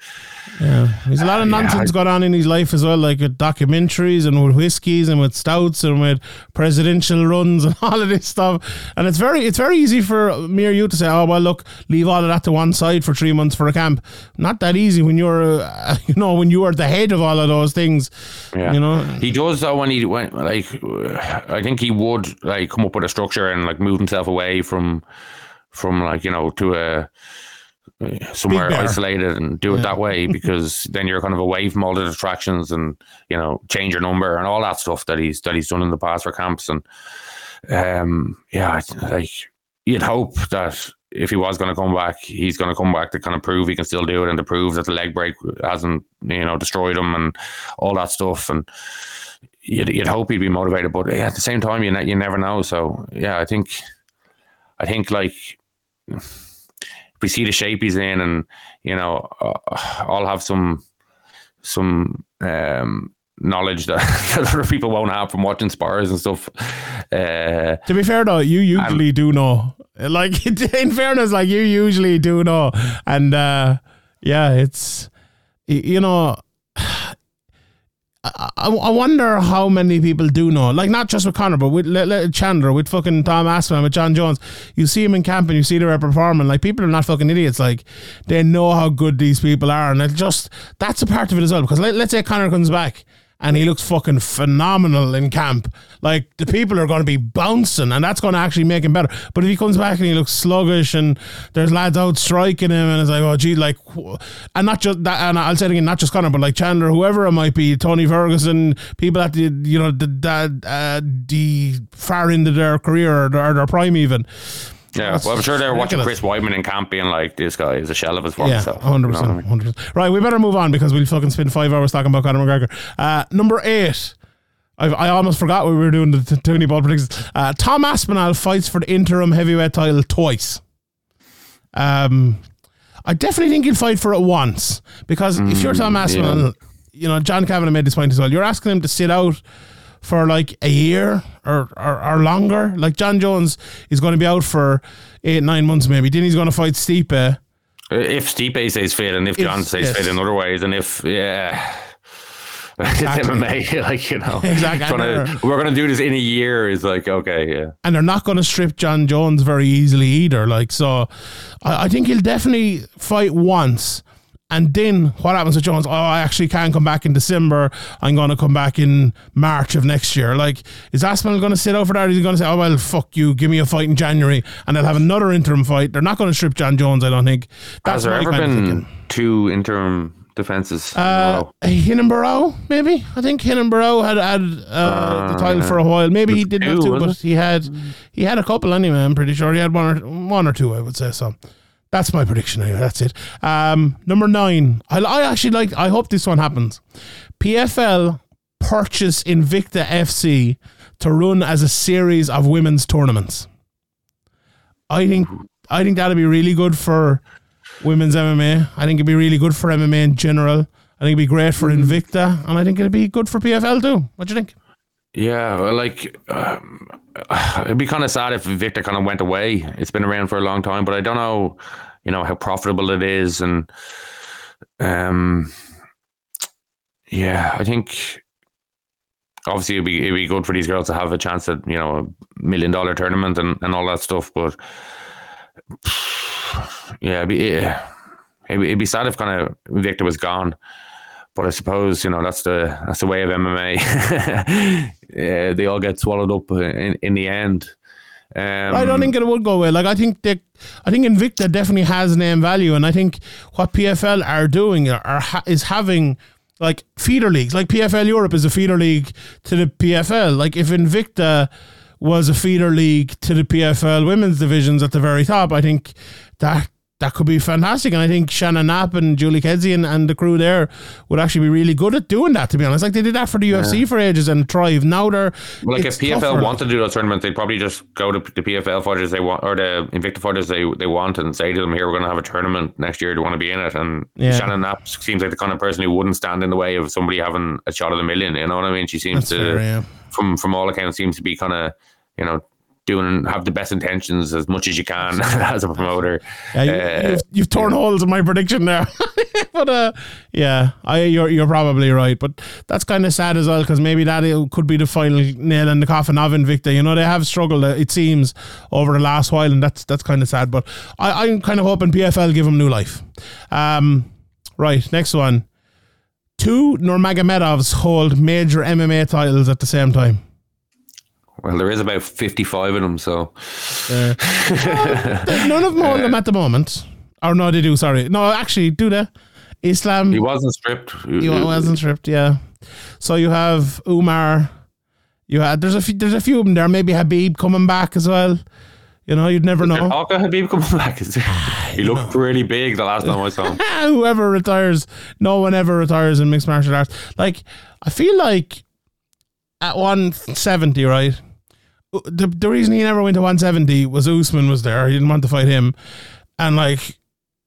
A: Yeah, there's a lot of
D: Yeah,
A: nonsense
D: I-
A: going on in his life as well, like with documentaries and with whiskies and with stouts and with presidential runs and (laughs) all of this stuff. And it's very, it's very easy for me or you to say, "Oh well, look, leave all of that to one side for three months for a camp." Not that easy when you're, uh, (laughs) you know, when you are the head of all of those things.
D: Yeah.
A: You know,
D: He does though when he went like I think he would like come up with a structure and like move himself away from from like you know to a somewhere isolated and do it
A: Yeah.
D: that way (laughs) because then you're kind of away from all the distractions and you know change your number and all that stuff that he's that he's done in the past for camps. And um yeah like you'd hope that if he was going to come back he's going to come back to kind of prove he can still do it and to prove that the leg break hasn't you know destroyed him and all that stuff. And you'd, you'd hope he'd be motivated but yeah, at the same time you ne- you never know. So yeah I think I think like we see the shape he's in, and you know, uh, I'll have some some um, knowledge that, (laughs) that other people won't have from watching spars and stuff. Uh,
A: To be fair though, you usually do know. Like (laughs) in fairness, like you usually do know, and uh, yeah, it's you know. I, I wonder how many people do know, like not just with Conor, but with Le- Le- Chandler, with fucking Tom Aspin, with Jon Jones. You see him in camp and you see they're performing. Like people are not fucking idiots. Like they know how good these people are, and it just that's a part of it as well. Because let, let's say Conor comes back and he looks fucking phenomenal in camp. Like the people are going to be bouncing, and that's going to actually make him better. But if he comes back and he looks sluggish, and there's lads out striking him, and it's like, oh gee, like, and not just that, and I'll say it again, not just Conor, but like Chandler, whoever it might be, Tony Ferguson, people at the you know the uh, the far end of their career or their, their prime even.
D: Yeah,
A: That's
D: well, I'm sure they're watching
A: ridiculous.
D: Chris Weidman in camp being like, this guy is a shell of his former
A: Yeah,
D: self.
A: hundred
D: You know I mean?
A: hundred percent. Right, we better move on because we'll fucking spend five hours talking about Conor McGregor. Uh, number eight. I've, I almost forgot we were doing the t- Tony Ball predictions. Uh, Tom Aspinall fights for the interim heavyweight title twice. Um, I definitely think he'll fight for it once because if you're Tom Aspinall,
D: yeah.
A: you know John Kavanagh made this point as well. You're asking him to sit out for like a year or, or, or longer. Like Jon Jones is going to be out for eight nine months maybe. Then he's going to fight Stipe.
D: Uh, if Stipe stays fit and if Jon
A: If-
D: stays
A: yes.
D: fit in other ways, and if, yeah. (laughs) It's
A: Exactly.
D: MMA, (laughs) like you know,
A: Exactly.
D: to- we're gonna do this in a year. Is like okay, yeah.
A: and they're not going to strip Jon Jones very easily either. Like so, I, I think he'll definitely fight once, and then what happens with Jones? Oh, I actually can't come back in December. I'm going to come back in March of next year. Like, is Aspinall going to sit over? Or is he going to say, oh well, fuck you, give me a fight in January, and they'll have another interim fight? They're not going to strip Jon Jones. I don't think. That's
D: Has there ever been two interim defenses?
A: Uh,
D: row?
A: Hinnenborough, maybe. I think Hinnenborough had had uh, the title for a while. Maybe he didn't have
D: two,
A: two, but
D: it?
A: he had he had a couple anyway. I'm pretty sure he had one or one or two. I would say so. That's my prediction. Anyway, that's it. Um, number nine. I, I actually like. I hope this one happens. PFL purchase Invicta FC to run as a series of women's tournaments. I think I think that'd be really good for women's MMA. I think it'd be really good for MMA in general. I think it'd be great for Invicta, and I think it'd be good for PFL too. What do you think?
D: Yeah, well, like um, (sighs) it'd be kind of sad if Victor kind of went away. It's been around for a long time, but I don't know, you know, how profitable it is, and um, yeah, I think obviously it'd be it'd be good for these girls to have a chance at you know a million dollar tournament and, and all that stuff, but (sighs) yeah, it'd be, yeah, it'd, it'd be sad if kind of Victor was gone. But I suppose you know that's the that's the way of MMA. (laughs) yeah, they all get swallowed up in, in the end. Um,
A: I don't think it would go away. Like I think they, I think Invicta definitely has name value, and I think what PFL are doing are, ha- is having like feeder leagues. Like PFL Europe is a feeder league to the PFL. Like if Invicta was a feeder league to the PFL women's divisions at the very top, I think that that could be fantastic. And I think Shannon Knapp and Julie Kedzie and, and the crew there would actually be really good at doing that. To be honest, like they did that for the UFC for ages and Thrive. Now they're
D: Well, like if PFL
A: tougher.
D: wanted to do those tournaments, they'd probably just go to the PFL fighters they want or the Invicta fighters they, they want and say to them, "Here, we're going to have a tournament next year. Do you want to be in it?" And
A: Yeah.
D: Shannon Knapp seems like the kind of person who wouldn't stand in the way of somebody having a shot at a million. You know what I mean? She seems
A: That's
D: to,
A: fair, yeah.
D: from from all accounts, seems to be kind of you know doing have the best intentions as much as you can (laughs) as a promoter.
A: Yeah, you,
D: Uh,
A: you've, you've torn holes in my prediction there. (laughs) but uh, yeah, I you're you're probably right. But that's kind of sad as well because maybe that could be the final nail in the coffin of Invicta. You know, they have struggled uh, it seems over the last while, and that's that's kind of sad. But I, I'm kind of hoping PFL give them new life. Um, right, next one. Two Nurmagomedovs hold major MMA titles at the same time.
D: Well, there is about fifty-five of them, so (laughs)
A: None of them hold them at the moment. Or no, they do. Sorry, no, actually, do they? Islam.
D: he wasn't stripped.
A: He wasn't stripped, yeah. So you have Umar. You had there's a few, there's a few of them there. Maybe Khabib coming back as well. You know, you'd never know.
D: Talk about Khabib coming back. Is? (laughs) Ah, he looked pretty big the last time I saw him. (laughs)
A: Whoever retires, no one ever retires in mixed martial arts. Like I feel like at 170, right? The the reason he never went to 170 was Usman was there. He didn't want to fight him, and like.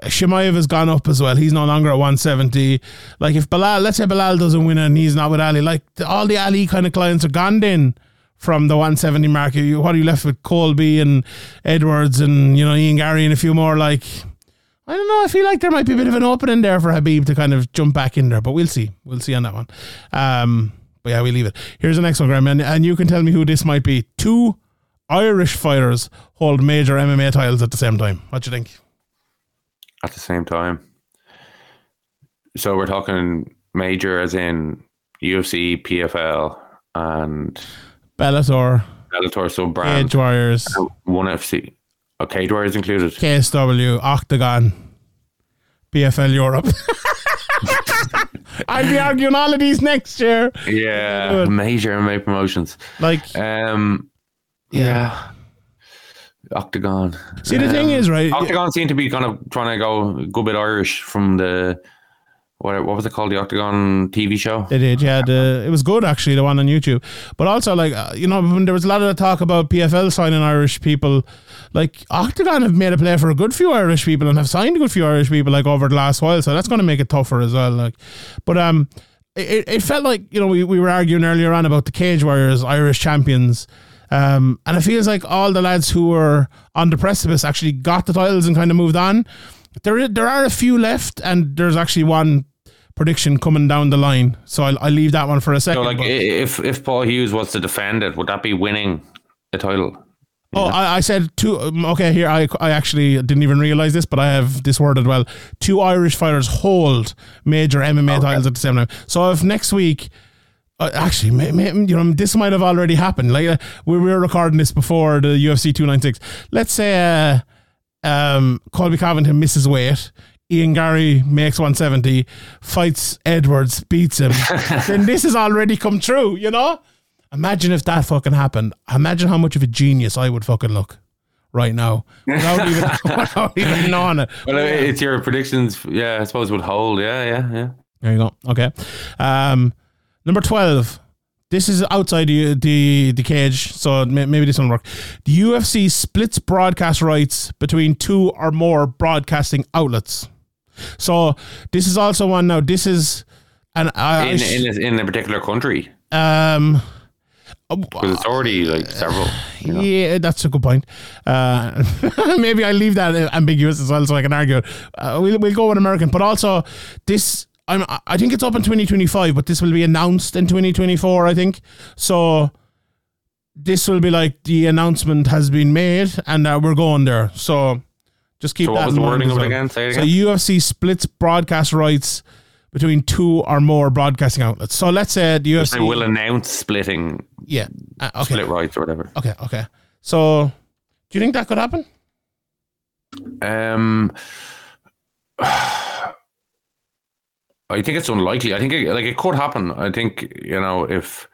A: Chimaev has gone up as well. He's no longer at 170. Like if Belal, let's say Belal doesn't win and he's not with Ali, like all the Ali kind of clients are gone then from the 170 mark. You, what are you left with? Colby and Edwards and you know Ian Garry and a few more. Like I don't know. I feel like there might be a bit of an opening there for Khabib to kind of jump back in there, but we'll see. We'll see on that one. Um, but yeah, we leave it. Here's the next one, Graeme, and, and you can tell me who this might be. Two Irish fighters hold major MMA titles at the same time. What do you think?
D: at the same time. So we're talking major as in UFC, PFL, and
A: Bellator,
D: Bellator sub brand.
A: Cage Warriors,
D: One FC. Oh, Cage Warriors included.
A: KSW, Octagon, PFL Europe. (laughs) (laughs) I'll be arguing all of these next year.
D: Yeah,
A: Good.
D: major MMA promotions.
A: Like,
D: Um, yeah. Octagon.
A: see, the thing is, right?
D: Octagon seemed to be kind of trying to go a good bit Irish from the what what was it called the Octagon TV show?
A: They did, yeah. The, it was good actually, the one on YouTube. But also, like uh, you know, when there was a lot of talk about PFL signing Irish people, like Octagon have made a play for a good few Irish people and have signed a good few Irish people like over the last while. So that's going to make it tougher as well. Like, but um, it, it felt like you know we, we were arguing earlier on about the Cage Warriors Irish champions. Um, and it feels like all the lads who were on the precipice actually got the titles and kind of moved on. There, there are a few left, and there's actually one prediction coming down the line. So I'll, I'll leave that one for a second.
D: So like if if Paul Hughes was to defend it, would that be winning a title?
A: Oh, I, I said two. um, Okay, here I, I actually didn't even realize this, but I have this worded well. Two Irish fighters hold major MMA titles at the same time. So if next week. Uh, actually, may, may, you know, this might have already happened. Like uh, we were recording this before the UFC 296. Let's say uh, um, Colby Covington misses weight. Ian Garry makes 170, fights Edwards, beats him. (laughs) then this has already come true, you know? Imagine if that fucking happened. Imagine how much of a genius I would fucking look right now without (laughs) even, without even knowing it.
D: Well, it's your predictions. Yeah, I suppose would hold. Yeah, yeah, yeah.
A: There you go. Okay. Um, number 12. This is outside the, the the cage, so may- maybe this one will work. The UFC splits broadcast rights between two or more broadcasting outlets. So this is also one now. This is an I, I
D: In in a, in a particular country
A: um
D: because it's already like several. You know?
A: Yeah, that's a good point. Uh, (laughs) maybe I leave that ambiguous as well, so I can argue. Uh, we'll we'll go with American, but also this. I'm, I think it's up in 2025, but this will be announced in 2024. I think so. This will be like the announcement has been made, and uh, we're going there. So just keep
D: So
A: that
D: what was
A: in
D: the
A: mind
D: wording
A: as
D: of it again? Say it
A: So. UFC splits broadcast rights between two or more broadcasting outlets. So let's say the UFC
D: They will announce splitting
A: yeah. Uh, okay.
D: split rights or whatever.
A: Okay, okay. So, do you think that could happen?
D: Um, (sighs) I think it's unlikely. I think it, like it could happen. I think you know if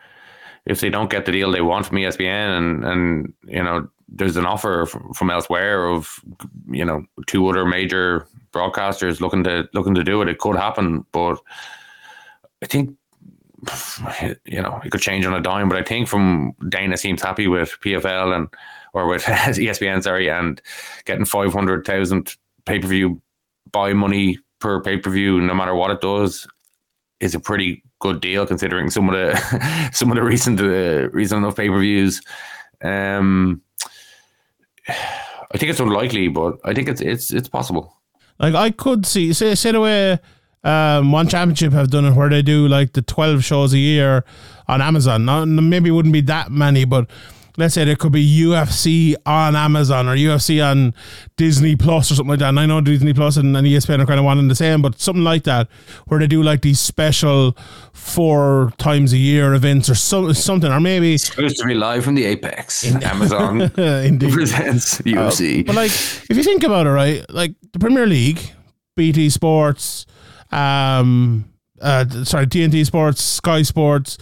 D: if they don't get the deal they want from ESPN and and you know there's an offer from, from elsewhere of you know two other major broadcasters looking to looking to do it, it could happen. But I think you know it could change on a dime. But I think from Dana seems happy with PFL and or with (laughs) ESPN, sorry, and getting five hundred thousand pay per view buy money per pay per view, no matter what it does, is a pretty good deal considering some of the (laughs) some of the recent uh, recent enough pay per views. Um, I think it's unlikely, but I think it's it's it's possible.
A: Like, I could see, say, say the way um, One Championship have done it, where they do like the 12 shows a year on Amazon. Now, maybe it wouldn't be that many, but let's say there could be UFC on Amazon or UFC on Disney Plus or something like that. And I know Disney Plus and, and ESPN are kind of one and the same, but something like that where they do like these special four times a year events or so, something, or maybe
D: Supposed to be live from the Apex. In, (laughs) Amazon (laughs)
A: indeed.
D: presents (laughs) UFC.
A: But like, if you think about it, right, like the Premier League, BT Sports, um, uh, sorry, TNT Sports, Sky Sports,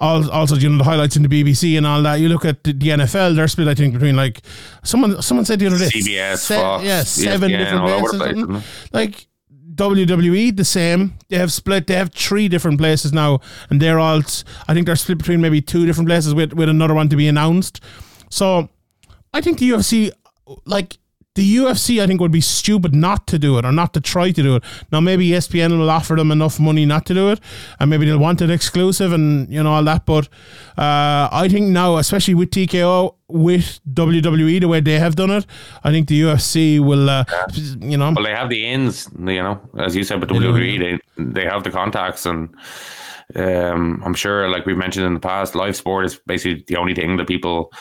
A: al- also you know the highlights in the BBC and all that. You look at the, the NFL; they're split, I think, between like someone someone said the other day,
D: CBS, Fox,
A: yeah, seven different places.
D: place,
A: Like WWE, the same. They have split. They have three different places now, and they're all. I think they're split between maybe two different places with with another one to be announced. So, I think the UFC, like the UFC, I think would be stupid not to do it or not to try to do it. Now, maybe ESPN will offer them enough money not to do it, and maybe they'll want it exclusive and you know all that. But uh, I think now, especially with TKO, with WWE, the way they have done it, I think the UFC will, uh, you know,
D: Well, they have the ins, you know, as you said with WWE, they they have the contacts, and um, I'm sure, like we've mentioned in the past, live sport is basically the only thing that people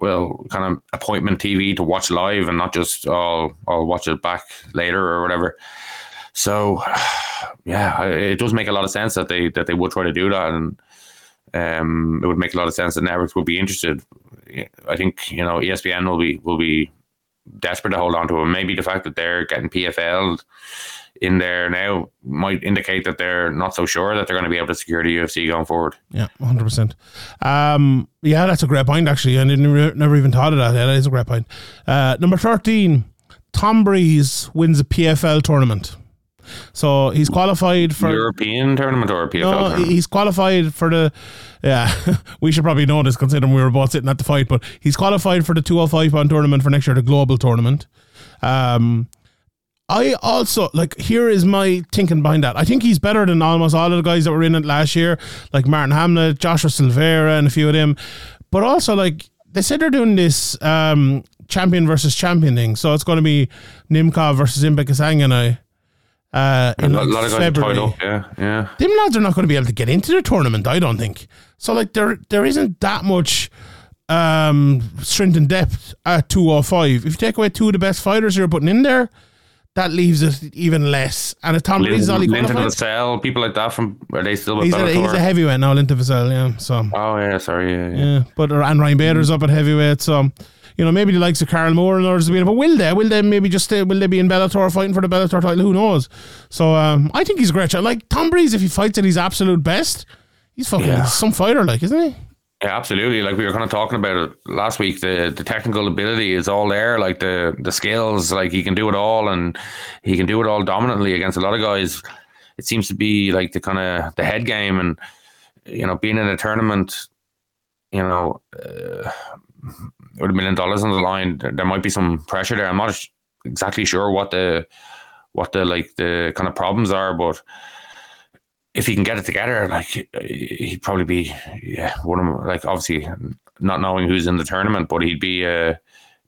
D: will kind of appointment TV to watch live and not just oh I'll watch it back later or whatever. So, (sighs) yeah, it does make a lot of sense that they that they would try to do that, and um, it would make a lot of sense that networks would be interested. I think you know ESPN will be will be desperate to hold on to him. Maybe the fact that they're getting PFL in there now might indicate that they're not so sure that they're going to be able to secure the UFC going forward.
A: Yeah, hundred percent. Um, yeah, that's a great point. Actually, I didn't re- never even thought of that. Yeah, that is a great point. Uh, number thirteen, Tom Breeze wins a PFL tournament, so he's qualified for.
D: European tournament or PFL
A: No,
D: tournament?
A: he's qualified for the. Yeah, (laughs) we should probably know this considering we were both sitting at the fight, but he's qualified for the 205 pound tournament for next year, the global tournament. Um, I also like here is my thinking behind that. I think he's better than almost all of the guys that were in it last year, like Martin Hamlet, Joshua Silveira, and a few of them. But also, like they said, they're doing this um, champion versus champion thing. So it's going to be Nemkov versus Impa Kasanganay. Uh,
D: a
A: in
D: lot,
A: like
D: lot of guys are
A: February
D: up. Yeah, yeah.
A: them lads are not going to be able to get into the tournament. I don't think so. Like there, there isn't that much um, strength and depth at two hundred five. If you take away two of the best fighters you're putting in there, that leaves us even less. And if Tom Breeze is all he
D: Linton Vassell, people like that from are they still with
A: he's a,
D: Bellator?
A: he's a heavyweight now, Linton Vassell, yeah. So
D: oh yeah, sorry, yeah, yeah.
A: yeah, but and Ryan Bader's up at heavyweight, so. You know, maybe the likes of Carl Moore and others will be in but will they? Will they maybe just stay? Will they be in Bellator fighting for the Bellator title? Who knows? So um, I think he's a great. Like Tom Breeze, if he fights at his absolute best, he's fucking
D: Yeah.
A: some fighter, like isn't he?
D: Yeah, absolutely. Like we were kind of talking about it last week. The the technical ability is all there. Like the the skills, like he can do it all, and he can do it all dominantly against a lot of guys. It seems to be like the kind of the head game, and you know, being in a tournament, you know, uh, with a million dollars on the line, there, there might be some pressure there. I'm not exactly sure what the what the like the kind of problems are, but if he can get it together, like he'd probably be yeah one of like obviously not knowing who's in the tournament, but he'd be uh,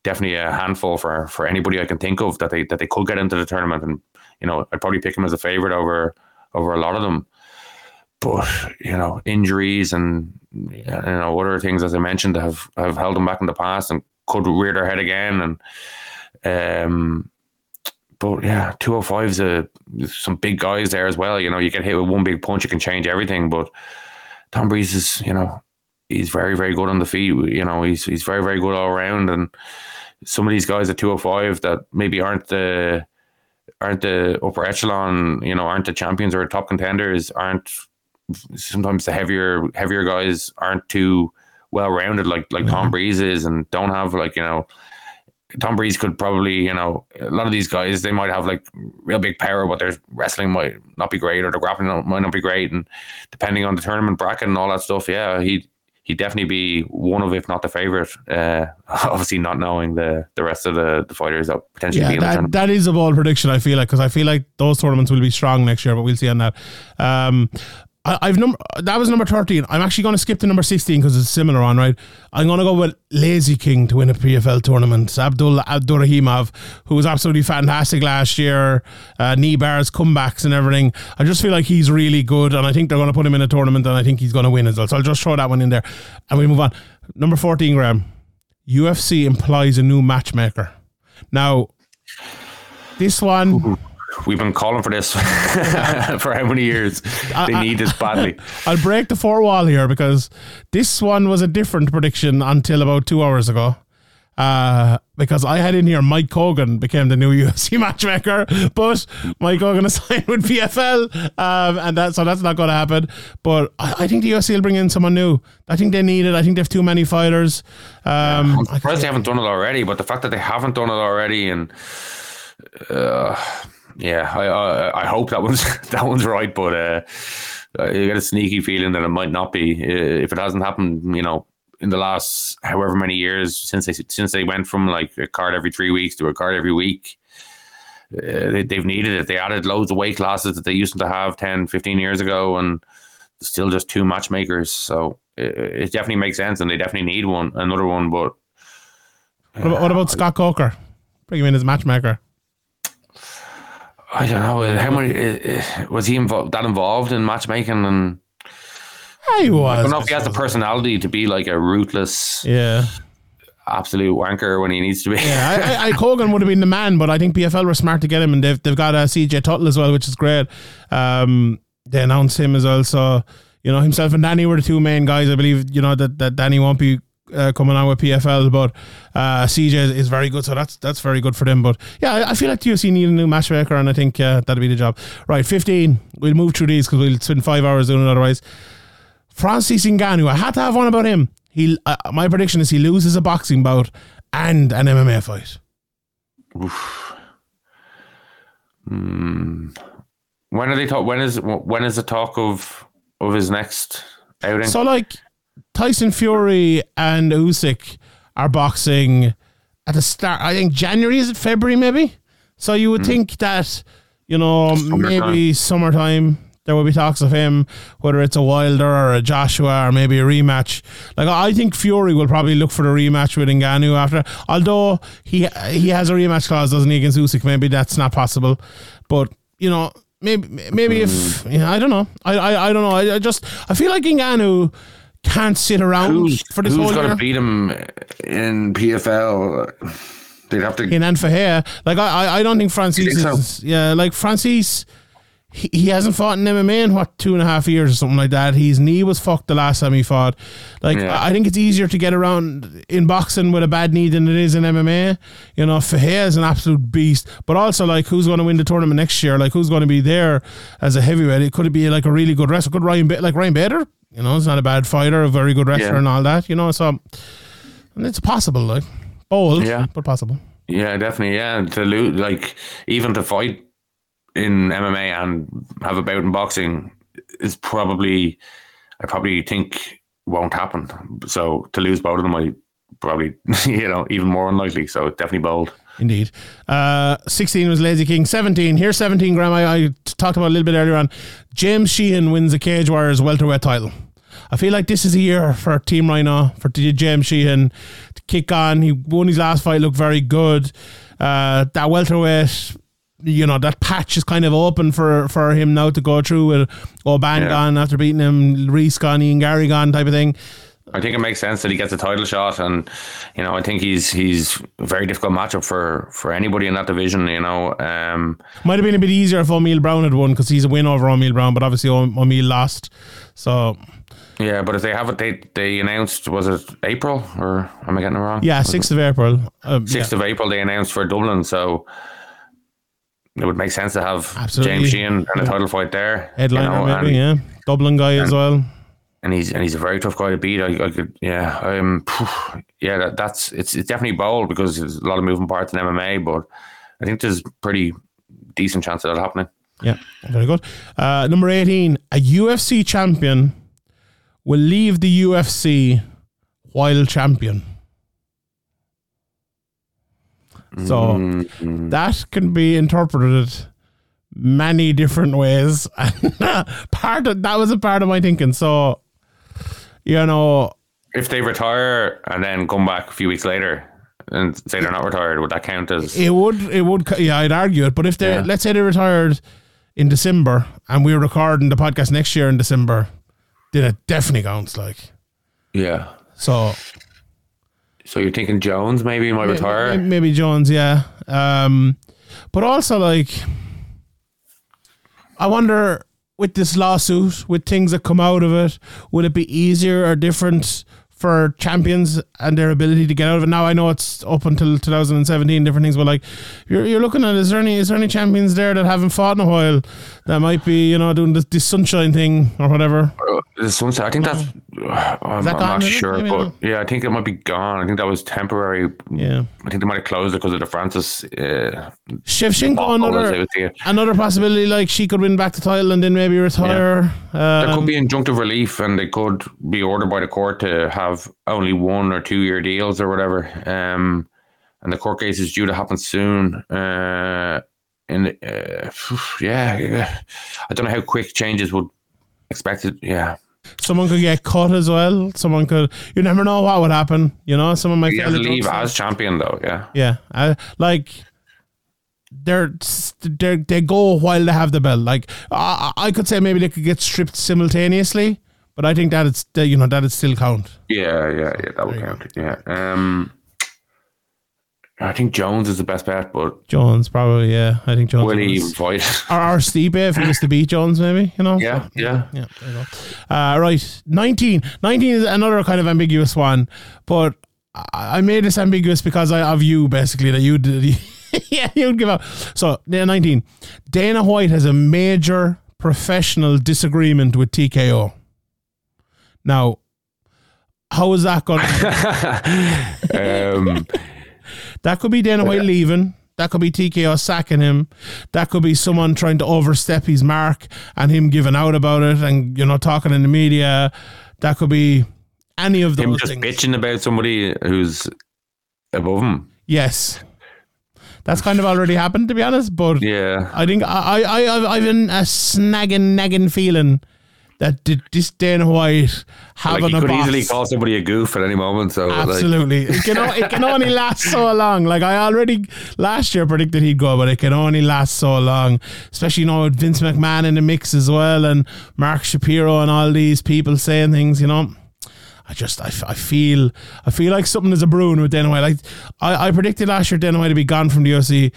D: definitely a handful for for anybody I can think of that they that they could get into the tournament, and you know I'd probably pick him as a favorite over over a lot of them. But you know injuries and you know other things as I mentioned have have held him back in the past and could rear their head again and um but yeah, 205 is a some big guys there as well. You know, you get hit with one big punch, you can change everything. But Tom Breeze is, you know, he's very, very good on the feet. You know, he's he's very, very good all around. And some of these guys at 205 that maybe aren't the aren't the upper echelon, you know, aren't the champions or top contenders, aren't sometimes the heavier heavier guys aren't too well rounded like like Tom mm-hmm. Breeze is and don't have like, you know, Tom Breeze could probably, you know, a lot of these guys, they might have like real big power, but their wrestling might not be great or their grappling might not be great. And depending on the tournament bracket and all that stuff, yeah, he'd, he'd definitely be one of, if not the favorite. Uh, (laughs) obviously, not knowing the, the rest of the, the fighters that potentially be
A: Yeah, that, that is a bold prediction. I feel like because I feel like those tournaments will be strong next year, but we'll see on that. Um, I, I've number that was number thirteen. I'm actually going to skip to number sixteen because it's similar on right. I'm going to go with Lazy King to win a PFL tournament. Abdul Abdurrahimov, who was absolutely fantastic last year, uh, knee bars, comebacks, and everything. I just feel like he's really good, and I think they're going to put him in a tournament, and I think he's going to win as well. So I'll just throw that one in there, and we move on. Number 14, Graeme. UFC implies a new matchmaker. Now, this one, (laughs)
D: We've been calling for this (laughs) for how many years? They need this badly. (laughs)
A: I'll break the four wall here because this one was a different prediction until about two hours ago. Uh, because I had in here Mike Kogan became the new (laughs) UFC matchmaker, but Mike Kogan is signed with PFL, um, and that so that's not going to happen. But I, I think the UFC will bring in someone new. I think they need it. I think they have too many fighters. Um,
D: I'm surprised they haven't done it already, but the fact that they haven't done it already and uh, yeah, I, I I hope that one's (laughs) that one's right, but uh, you get a sneaky feeling that it might not be Uh, if it hasn't happened. You know, in the last however many years since they since they went from like a card every three weeks to a card every week. Uh, they, they've needed it. They added loads of weight classes that they used to have 10, 15 years ago, and still just two matchmakers. So it, it definitely makes sense, and they definitely need one, another one. But
A: what, about, what about Scott Coker? Bring him in as matchmaker.
D: I don't know how many uh, was he involved that involved in matchmaking, and
A: He was.
D: I don't know if he has the personality to be like a ruthless,
A: Yeah.
D: absolute wanker when he needs to be.
A: Yeah, I, I, (laughs) I Kogan would have been the man, but I think PFL were smart to get him, and they've they've got uh, CJ Tuttle as well, which is great. Um, they announced him as well, so you know himself and Danny were the two main guys. I believe you know that that Danny won't be. Uh, coming on with PFL, but uh, CJ is very good, so that's that's very good for them. But yeah, I, I feel like UFC need a new matchmaker, and I think uh, that'll be the job. Right, fifteen. We'll move through these because we'll spend five hours doing it otherwise. Francis Ngannou. I had to have one about him. He, uh, my prediction is he loses a boxing bout and an MMA fight. Oof.
D: When are they talk? When is when is the talk of of his next outing?
A: So like Tyson Fury and Usyk are boxing at the start. I think January is it February maybe. So you would hmm. think that you know maybe summertime there will be talks of him, whether it's a Wilder or a Joshua or maybe a rematch. Like I think Fury will probably look for the rematch with Ngannou after. Although he he has a rematch clause, doesn't he, against Usyk? Maybe that's not possible. But you know. Maybe, maybe if hmm. yeah, I don't know, I, I, I don't know. I, I just I feel like Ngannou can't sit around
D: who's
A: for this
D: who's
A: whole
D: going
A: year.
D: to beat him in PFL? They'd have to.
A: in and Ferreira. Like I, I, I don't think Francis
D: think so?
A: is. Yeah, like Francis, he, he hasn't fought in MMA in what two and a half years or something like that. His knee was fucked the last time he fought. Like
D: Yeah.
A: I think it's easier to get around in boxing with a bad knee than it is in MMA. You know, Ferreira is an absolute beast, but also like who's going to win the tournament next year? Like who's going to be there as a heavyweight? It could it be like a really good wrestler? Could Ryan ba- like Ryan Bader? You know, he's not a bad fighter, a very good wrestler
D: Yeah.
A: and all that. You know, so and it's possible, like bold,
D: Yeah.
A: but possible.
D: Yeah, definitely. Yeah, And to lose, like even to fight in MMA and have a bout in boxing is probably, I probably think won't happen. So to lose both of them, I probably (laughs) you know even more unlikely. So definitely bold.
A: Indeed. Uh, 16 was Lazy King. 17. Here's 17, Graeme. I, I talked about a little bit earlier on. James Sheehan wins the Cage Warriors welterweight title. I feel like this is a year for Team Ryano, for James Sheehan to kick on. He won his last fight, looked very good. Uh, that welterweight, you know, that patch is kind of open for, for him now to go through with Oban
D: Yeah.
A: gone after beating him, Rhys gone, Ian Garry gone type of thing.
D: I think it makes sense that he gets a title shot, and you know I think he's he's a very difficult matchup for for anybody in that division. You know, um,
A: Might have been a bit easier if Omiel Brown had won because he's a win over Omiel Brown, but obviously Omiel lost. So
D: yeah. But if they have it, they they announced was it April or am I getting it wrong?
A: Yeah, sixth of April. Um, yeah.
D: sixth of April they announced for Dublin, so it would make sense to have
A: Absolutely.
D: James Sheehan and a title fight there. you
A: headliner
D: know,
A: maybe.
D: and,
A: yeah, Dublin guy as well.
D: and he's and he's a very tough guy to beat. I, I could, yeah, um, yeah, that, that's it's it's definitely bold because there's a lot of moving parts in MMA, but I think there's pretty decent chance of that happening.
A: Yeah, very good. Uh, number eighteen, a UFC champion will leave the UFC while champion. So
D: Mm-hmm.
A: that can be interpreted many different ways. (laughs) Part of that was a part of my thinking. So you know,
D: If they retire and then come back a few weeks later and say they're not retired, would that count as?
A: It would, it would, yeah, I'd argue it. But if they,
D: Yeah.
A: let's say they retired in December and we're recording the podcast next year in December, then it definitely counts. Like,
D: Yeah,
A: So
D: So you're thinking Jones maybe might retire?
A: Maybe, maybe Jones, yeah. Um, but also, like, I wonder with this lawsuit, with things that come out of it, would it be easier or different for champions and their ability to get out of it? Now I know it's up until 2017, different things, but like, you're, you're looking at is there any is there any champions there that haven't fought in a while that might be you know doing this, this sunshine thing or whatever?
D: Uh, This one, I think that's. (sighs) I'm,
A: that
D: I'm not
A: it?
D: sure, but yeah, I think it might be gone. I think that was temporary.
A: Yeah.
D: I think they might have closed it because of the Francis. Uh,
A: Shevchenko,
D: debacle, as they
A: another
D: would say it.
A: another possibility. Like she could win back the title and then maybe retire.
D: There
A: Um,
D: could be injunctive relief, and they could be ordered by the court to have only one or two year deals or whatever. Um, and the court case is due to happen soon. Uh, and uh, (sighs) yeah, I don't know how quick changes would expect it. Yeah,
A: Someone could get cut as well. Someone could. You never know what would happen. You know, someone might
D: you have to leave as champion though. Yeah,
A: Yeah, I, like they're they they go while they have the belt. Like I, I could say maybe they could get stripped simultaneously, but I think that it's that, you know that it still count.
D: yeah, yeah, yeah. That would count. Yeah. Um, I think Jones is the best bet, but
A: Jones probably. Yeah, I think Jones.
D: will he
A: is-
D: even fight? (laughs)
A: Or, or Stipe if he gets to beat Jones, maybe you know.
D: yeah, yeah.
A: Yeah, you go. Uh, right, 19. 19 is another kind of ambiguous one, but I I made this ambiguous because I of you, basically, that you did. (laughs) yeah, you'd give up. So, yeah, 19. Dana White has a major professional disagreement with TKO. Now, how is that going (laughs) to
D: um,
A: That could be Dana White leaving. That could be TKO sacking him. That could be someone trying to overstep his mark and him giving out about it and, you know, talking in the media. That could be any of those
D: him just
A: things.
D: bitching about somebody who's above him.
A: Yes. That's kind of already happened, to be honest. But
D: Yeah.
A: I think I, I, I, I've been a snagging, nagging feeling that did this Dana White having
D: Like he
A: a
D: could easily call somebody a goof at any moment. So like,
A: Absolutely. it, can, o- it can only last so long. Like I already last year predicted he'd go, but it can only last so long. Especially, you know, with Vince McMahon in the mix as well and Mark Shapiro and all these people saying things, you know. I just I, I feel I feel like something is a brewing with Dana White. Like I, I predicted last year Dana White to be gone from the UFC.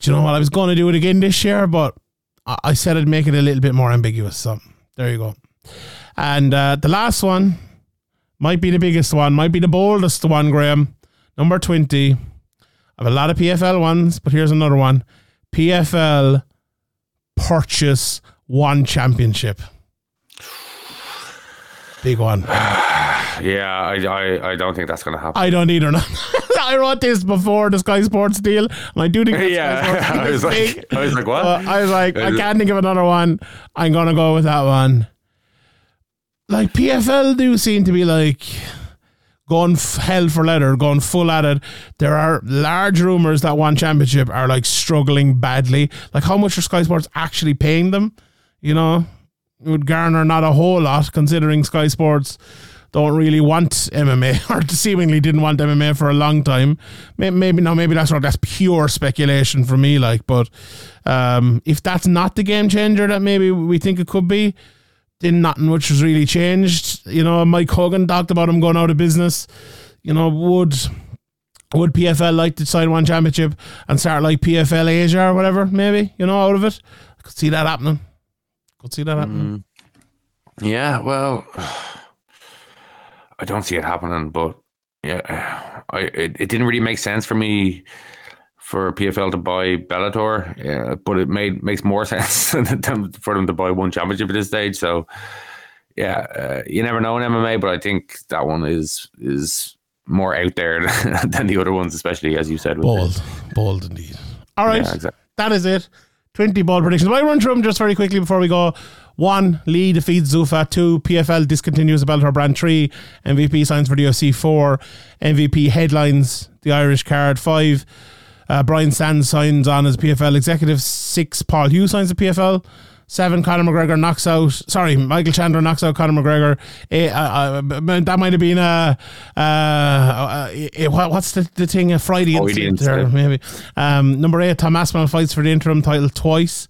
A: Do you know what? I was going to do it again this year, but I, I said I'd make it a little bit more ambiguous. So there you go. And uh, the last one might be the biggest one, might be the boldest one, Graeme. Number 20. I have a lot of PFL ones, but here's another one. PFL purchase one championship. Big one. (sighs)
D: yeah, I, I, I don't think that's going to happen.
A: I don't either. (laughs) I wrote this before the Sky Sports deal, and I do think
D: yeah, (laughs) I was like,
A: big. (laughs)
D: I was like, what?
A: Uh, I was like, I can't think of another one. I'm gonna go with that one. Like PFL do seem to be like going f- hell for leather, going full at it. There are large rumors that one championship are like struggling badly. Like how much are Sky Sports actually paying them? You know, it would garner not a whole lot considering Sky Sports don't really want MMA (laughs) or seemingly didn't want MMA for a long time. Maybe, maybe no, maybe that's not that's pure speculation for me. Like, but um, if that's not the game changer that maybe we think it could be, then nothing much has really changed. You know, Mike Hogan talked about him going out of business. You know, would would PFL like to sign one championship and start like PFL Asia or whatever? Maybe you know out of it. I could see that happening. Could see that happening. Mm.
D: Yeah, well, (sighs) I don't see it happening, but yeah, (sighs) I it, it didn't really make sense for me for PFL to buy Bellator, yeah, but it made makes more (laughs) sense than for them to buy one championship at this stage. So yeah, uh, you never know in MMA, but I think that one is is more out there (laughs) than the other ones, especially as you said. with the-
A: Bold, bold indeed. All right,
D: Yeah, exactly.
A: that is it. Twenty ball predictions. But I run through them just very quickly before we go. One, Le defeats Zuffa. Two, PFL discontinues the Bellator brand. Three, MVP signs for the UFC. Four, MVP headlines the Irish card. Five, uh, Brian Stann signs on as PFL executive. Six, Paul Hughes signs the PFL. Seven, Conor McGregor knocks out. Sorry, Michael Chandler knocks out Conor McGregor. Eh, uh, uh, that might have been a. Uh, uh, eh, what's the, the thing? A Friday
D: Friday
A: incident there, maybe. Um, number eight, Tom Aspinall fights for the interim title twice.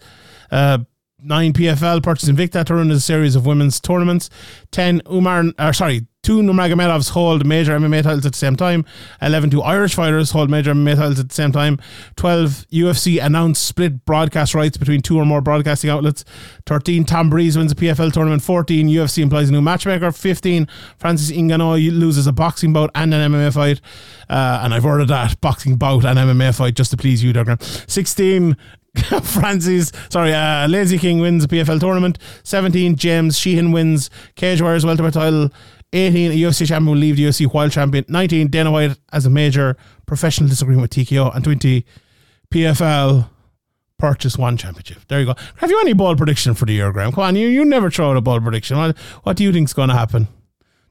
A: Uh, nine PFL purchasing Invicta to run a series of women's tournaments. Ten Umar, or sorry, Two Nurmagomedovs hold major MMA titles at the same time. 11 two Irish fighters hold major MMA titles at the same time. 12 UFC announced split broadcast rights between two or more broadcasting outlets. 13 Tom Breeze wins a PFL tournament. 14 UFC employs a new matchmaker. 15 Francis Ngannou loses a boxing bout and an MMA fight. Uh, and I've ordered that boxing bout and MMA fight just to please you, Duggan. 16 (laughs) Francis, sorry, uh, Lazy King wins a PFL tournament. 17, James Sheehan wins Cage Warriors welterweight title. 18, a UFC champion will leave the UFC while champion. 19, Dana White has a major professional disagreement with TKO. And 20, PFL purchase one championship. There you go. Have you any ball prediction for the year, Graeme? Come on, you, you never throw out a ball prediction. What, what do you think's going to happen?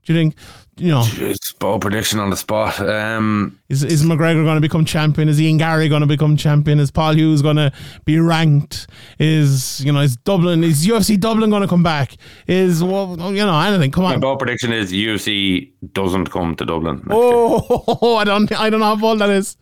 A: Do you think, you know,
D: It's ball prediction on the spot. Um,
A: is, is McGregor going to become champion? Is Ian Garry going to become champion? Is Paul Hughes going to be ranked? Is, you know, is Dublin, is UFC Dublin going to come back? Is, well, you know, anything. Come on.
D: my ball prediction is UFC doesn't come to Dublin.
A: Oh, (laughs) I don't, I don't know how bold that is.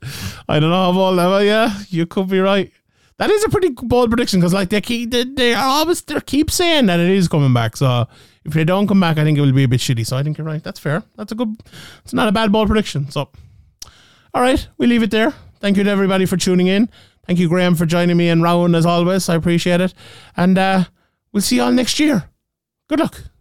A: I don't know how bold that. Yeah, you could be right. That is a pretty bold prediction because, like, they keep, they, they always, they keep saying that it is coming back. So if they don't come back, I think it will be a bit shitty. So I think you're right. That's fair. That's a good. It's not a bad bold prediction. So, all right, we leave it there. Thank you to everybody for tuning in. Thank you, Graeme, for joining me and Rowan as always. I appreciate it, and uh, we'll see you all next year. Good luck.